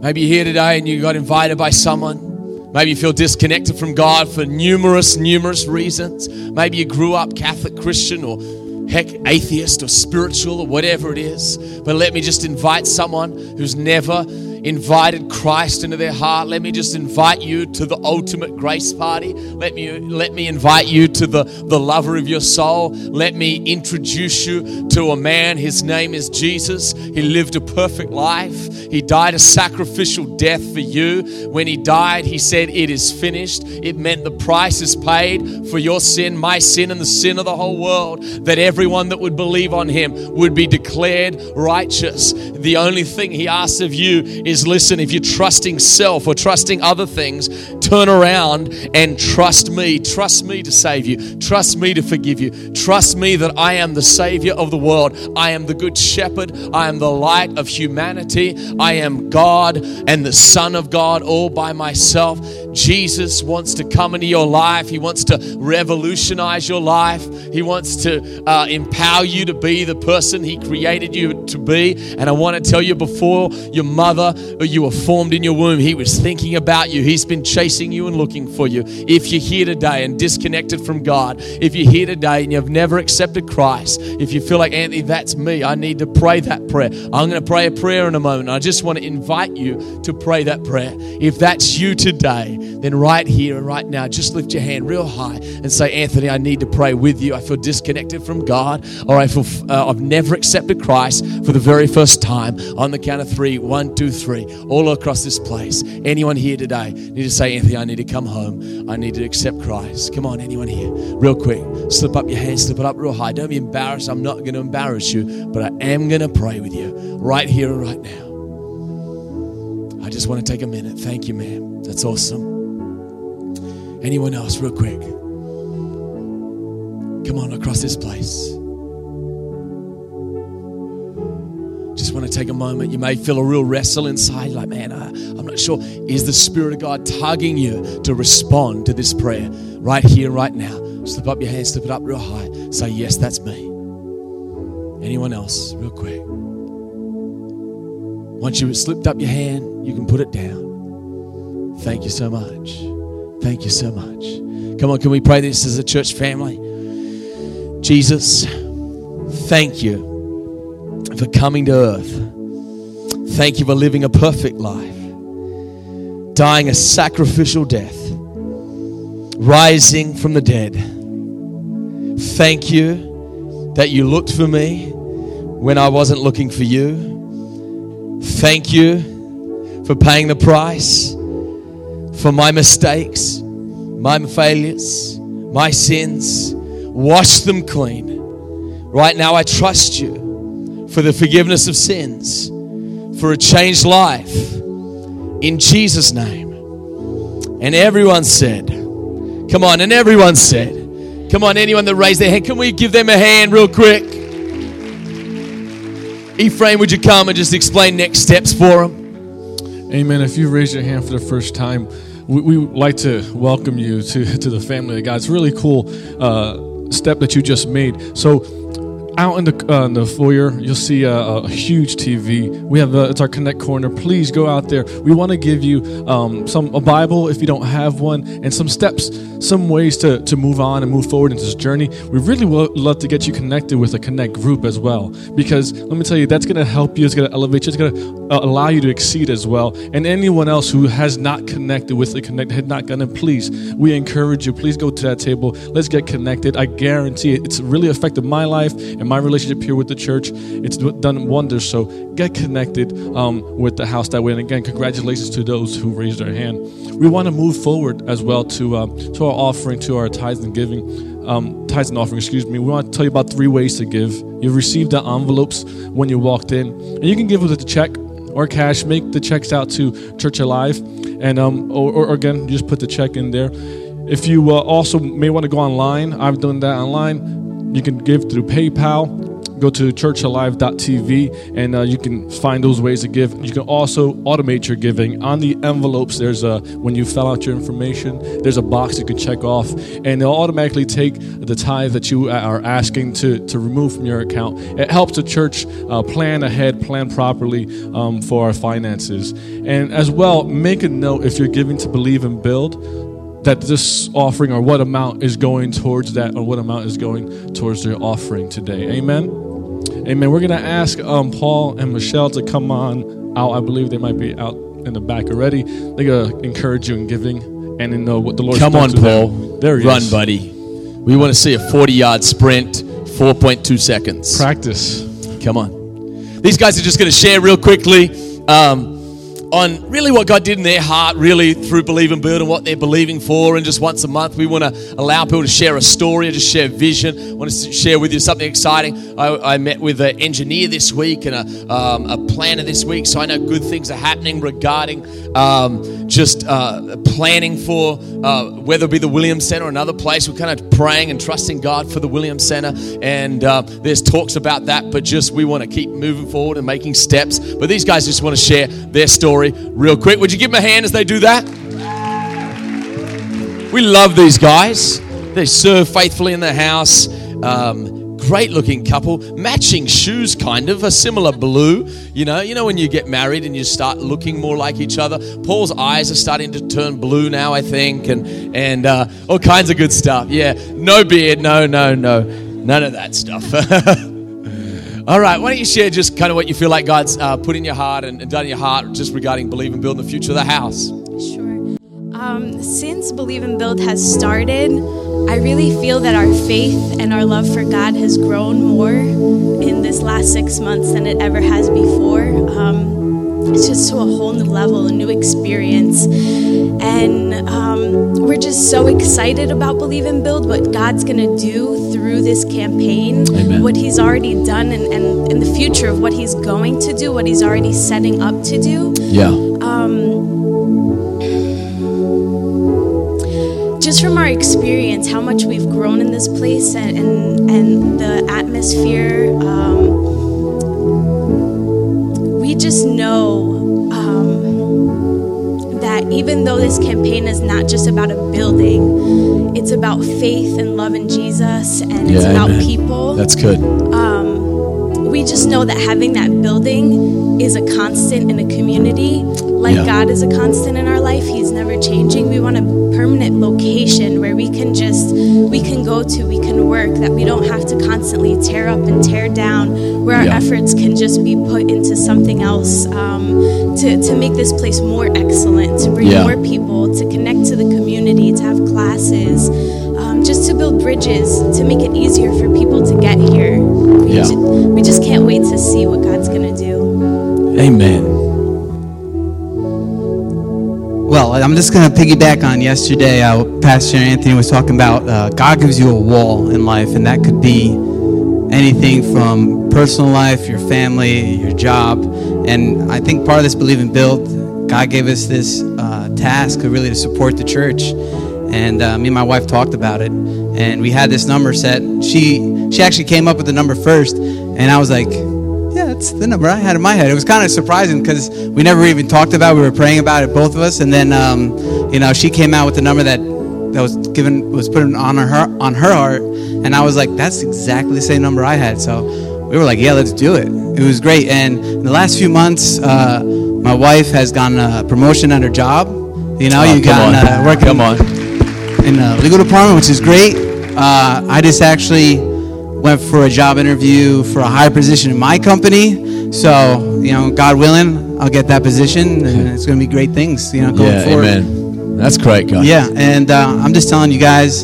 Maybe you're here today and you got invited by someone. Maybe you feel disconnected from God for numerous, numerous reasons. Maybe you grew up Catholic Christian or heck, atheist or spiritual or whatever it is. But let me just invite someone who's never invited Christ into their heart. Let me just invite you to the ultimate grace party. Let me let me invite you to the, the lover of your soul. Let me introduce you to a man. His name is Jesus. He lived a perfect life. He died a sacrificial death for you. When he died, he said, It is finished. It meant the price is paid for your sin, my sin, and the sin of the whole world. That everyone that would believe on him would be declared righteous. The only thing he asks of you is listen, if you're trusting self or trusting other things, turn around and trust me. Trust me to save you. Trust me to forgive you. Trust me that I am the Savior of the world. I am the Good Shepherd. I am the light of humanity. I am God and the Son of God all by myself. Jesus wants to come into your life. He wants to revolutionize your life. He wants to uh, empower you to be the person He created you to be. And I want to tell you before your mother you were formed in your womb, He was thinking about you. He's been chasing you and looking for you. If you're here today and disconnected from God, if you're here today and you've never accepted Christ, if you feel like, Anthony, that's me, I need to pray that prayer. I'm going to pray a prayer in a moment. I just want to invite you to pray that prayer. If that's you today, then right here and right now, just lift your hand real high and say, Anthony, I need to pray with you. I feel disconnected from God, or I feel uh, I've never accepted Christ for the very first time. On the count of three, one, two, three, all across this place. Anyone here today need to say, Anthony, I need to come home. I need to accept Christ. Come on, anyone here, real quick, slip up your hand, slip it up real high. Don't be embarrassed. I'm not going to embarrass you, but I am going to pray with you right here and right now. I just want to take a minute. Thank you, ma'am. That's awesome. Anyone else, real quick? Come on across this place. Just want to take a moment. You may feel a real wrestle inside, like, man, I, I'm not sure. Is the Spirit of God tugging you to respond to this prayer right here, right now? Slip up your hand, slip it up real high. Say, yes, that's me. Anyone else, real quick? Once you've slipped up your hand, you can put it down. Thank you so much. Thank you so much. Come on, can we pray this as a church family? Jesus, thank you for coming to earth. Thank you for living a perfect life, dying a sacrificial death, rising from the dead, Thank you that you looked for me when I wasn't looking for you. Thank you for paying the price for my mistakes, my failures, my sins. Wash them clean. Right now, I trust you for the forgiveness of sins, for a changed life. In Jesus' name. And everyone said, Come on, and everyone said, Come on, anyone that raised their hand, can we give them a hand real quick? Ephraim, would you come and just explain next steps for them? Amen. If you raise your hand for the first time, we, we would like to welcome you to, to the family of God. It's really cool uh, step that you just made. So, out in the, uh, in the foyer, you'll see a, a huge TV. We have a, it's our Connect corner. Please go out there. We want to give you um, some a Bible if you don't have one, and some steps, some ways to, to move on and move forward into this journey. We really would love to get you connected with a Connect group as well, because let me tell you, that's going to help you. It's going to elevate you. It's going to uh, allow you to exceed as well. And anyone else who has not connected with the Connect, had not gotten, please, we encourage you. Please go to that table. Let's get connected. I guarantee it, it's really affected my life and my relationship here with the church. It's done wonders. So get connected um, with the house that way. And again, congratulations to those who raised their hand. We want to move forward as well to um, to our offering, to our tithes and giving, um, tithes and offering. Excuse me. We want to tell you about three ways to give. You've received the envelopes when you walked in, and you can give with a check or cash. Make the checks out to Church Alive, and um, or, or again, just put the check in there. If you uh, also may want to go online, I've done that online you can give through PayPal. Go to churchalive.tv and uh, you can find those ways to give. You can also automate your giving. On the envelopes, there's a, when you fill out your information, there's a box you can check off, and they'll automatically take the tithe that you are asking to, to remove from your account. It helps the church uh, plan ahead, plan properly um, for our finances. And as well, make a note if you're giving to believe and build that this offering or what amount is going towards that or what amount is going towards their offering today. Amen. Amen. We're going to ask um, Paul and Michelle to come on out. I believe they might be out in the back already. They're going to encourage you in giving and in uh, what the Lord. Come on, Paul. Them. There he is. Run, is. buddy. We want to see a 40 yard sprint, 4.2 seconds. Practice. Come on. These guys are just going to share real quickly. Um, on really what God did in their heart, really through Believe and and what they're believing for. And just once a month, we want to allow people to share a story or just share vision. I want to share with you something exciting. I, I met with an engineer this week and a, um, a, planner this week, so I know good things are happening regarding um, just uh, planning for uh, whether it be the Williams Center or another place. We're kind of praying and trusting God for the Williams Center, and uh, there's talks about that, but just we want to keep moving forward and making steps. But these guys just want to share their story real quick. Would you give them a hand as they do that? We love these guys. They serve faithfully in the house. Um, great looking couple, matching shoes, kind of a similar blue. You know, you know when you get married and you start looking more like each other. Paul's eyes are starting to turn blue now, I think, and and uh, all kinds of good stuff. Yeah, no beard, no, no, no, none of that stuff. All right, why don't you share just kind of what you feel like God's uh, put in your heart and, and, done in your heart just regarding Believe and Build in the future of the house? Sure. Um, since Believe and Build has started, I really feel that our faith and our love for God has grown more in this last six months than it ever has before. Um, it's just to a whole new level, a new experience. And um, we're just so excited about Believe and Build, what God's going to do through this campaign, Amen. what He's already done, and, and in the future of what He's going to do, what He's already setting up to do. Yeah. Um, just from our experience, how much we've grown in this place and, and, and the atmosphere, um, we just know even though this campaign is not just about a building, it's about faith and love in Jesus and it's about amen. people That's good. We just know that having that building is a constant in a community. Like Yeah. God is a constant in our life, He's never changing. We want a permanent location where we can just we can go to, we can work. That we don't have to constantly tear up and tear down. Where our Yeah. efforts can just be put into something else um, to to make this place more excellent, to bring Yeah. more people, to connect to the community, to have classes, build bridges to make it easier for people to get here. We, Yeah. ju- we just can't wait to see what God's going to do. Amen. Well, I'm just going to piggyback on yesterday. Uh, Pastor Anthony was talking about uh, God gives you a wall in life, and that could be anything from personal life, your family, your job. And I think part of this Believe and Build, God gave us this uh, task really to support the church. And uh, me and my wife talked about it, and we had this number set. She she actually came up with the number first, and I was like, yeah, that's the number I had in my head. It was kind of surprising because we never even talked about. it. We were praying about it, both of us, and then um, you know she came out with the number that that was given was put on her on her heart, and I was like, that's exactly the same number I had. So we were like, yeah, let's do it. It was great, and in the last few months, uh, my wife has gotten a promotion at her job. You know, Oh, you got uh, working Come on. in the legal department, which is great. Uh, I just actually went for a job interview for a higher position in my company. So, you know, God willing, I'll get that position, and it's going to be great things, you know, going Yeah, forward. amen. That's great, God. Yeah, and uh, I'm just telling you guys,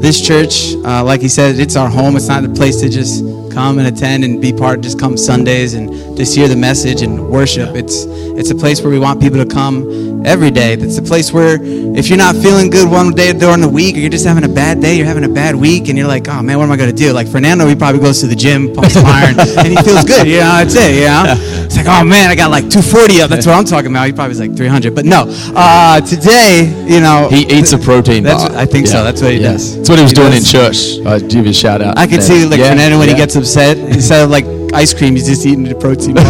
this church, uh, like he said, it's our home. It's not the place to just come and attend and be part. Just come Sundays and just hear the message and worship. It's it's a place where we want people to come every day. It's a place where if you're not feeling good one day during the week, or you're just having a bad day, you're having a bad week, and you're like, oh man, what am I gonna do? Like Fernando, he probably goes to the gym, pumps some iron, and he feels good. You know, that's it. You know, it's like, oh man, I got like 240 up. That's what I'm talking about. He probably was like 300, but no. Uh, today, you know, He eats a protein bar. what- I think so. That's what he does. That's what he was He doing does. in church. I give you a shout out. I can see like Yeah, Fernando when yeah. he gets upset. Instead of like ice cream, he's just eating the protein bar.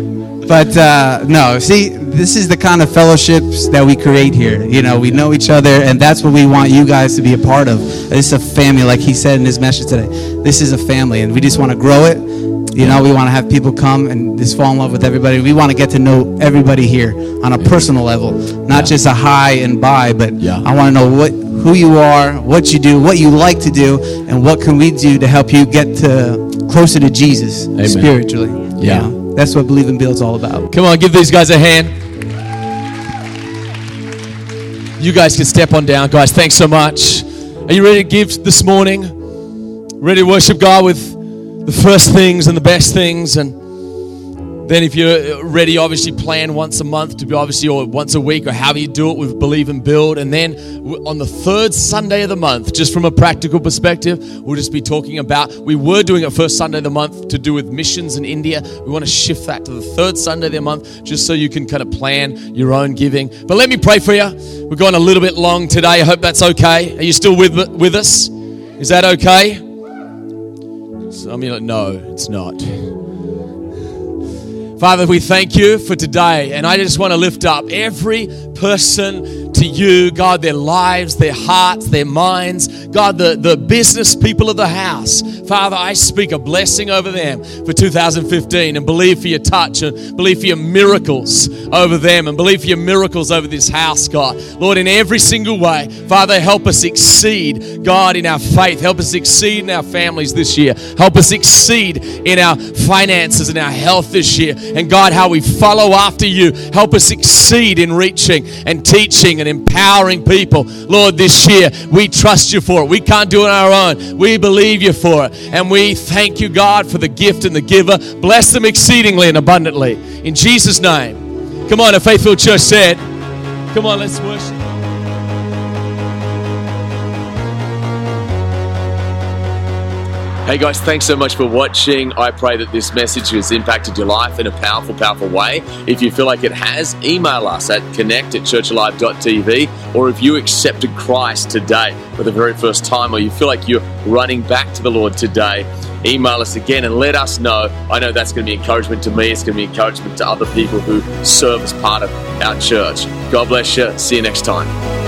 but uh, no, see, this is the kind of fellowships that we create here. You know, we know each other, and that's what we want you guys to be a part of. This is a family, like he said in his message today. This is a family, and we just want to grow it. You know, we want to have people come and just fall in love with everybody. We want to get to know everybody here on a personal level, not just a hi and bye, but Yeah. I want to know what who you are, what you do, what you like to do, and what can we do to help you get to closer to Jesus spiritually. you Yeah. That's what Believe and Build's all about. Come on, give these guys a hand. You guys can step on down, guys. Thanks so much. Are you ready to give this morning? Ready to worship God with the first things and the best things? And then, if you're ready, obviously plan once a month to be obviously, or once a week, or however you do it with Believe and Build. And then on the third Sunday of the month, just from a practical perspective, we'll just be talking about. We were doing it first Sunday of the month to do with missions in India. We want to shift that to the third Sunday of the month, just so you can kind of plan your own giving. But let me pray for you. We're going a little bit long today. I hope that's okay. Are you still with with us? Is that okay? So, I mean, like, no, it's not. Father, we thank you for today. And I just want to lift up every person to you, God, their lives, their hearts, their minds, God, the, the business people of the house. Father, I speak a blessing over them for 2015 and believe for your touch and believe for your miracles over them and believe for your miracles over this house, God. Lord, in every single way, Father, help us exceed, God, in our faith. Help us exceed in our families this year. Help us exceed in our finances and our health this year. And God, how we follow after you. Help us exceed in reaching and teaching and empowering people. Lord, this year, we trust you for it. We can't do it on our own. We believe you for it. And we thank you, God, for the gift and the giver. Bless them exceedingly and abundantly. In Jesus' name. Come on, a faithful church said, Come on, let's worship. Hey guys, thanks so much for watching. I pray that this message has impacted your life in a powerful, powerful way. If you feel like it has, email us at connect at churchalive.tv. Or if you accepted Christ today for the very first time, or you feel like you're running back to the Lord today, email us again and let us know. I know that's going to be encouragement to me, it's going to be encouragement to other people who serve as part of our church. God bless you. See you next time.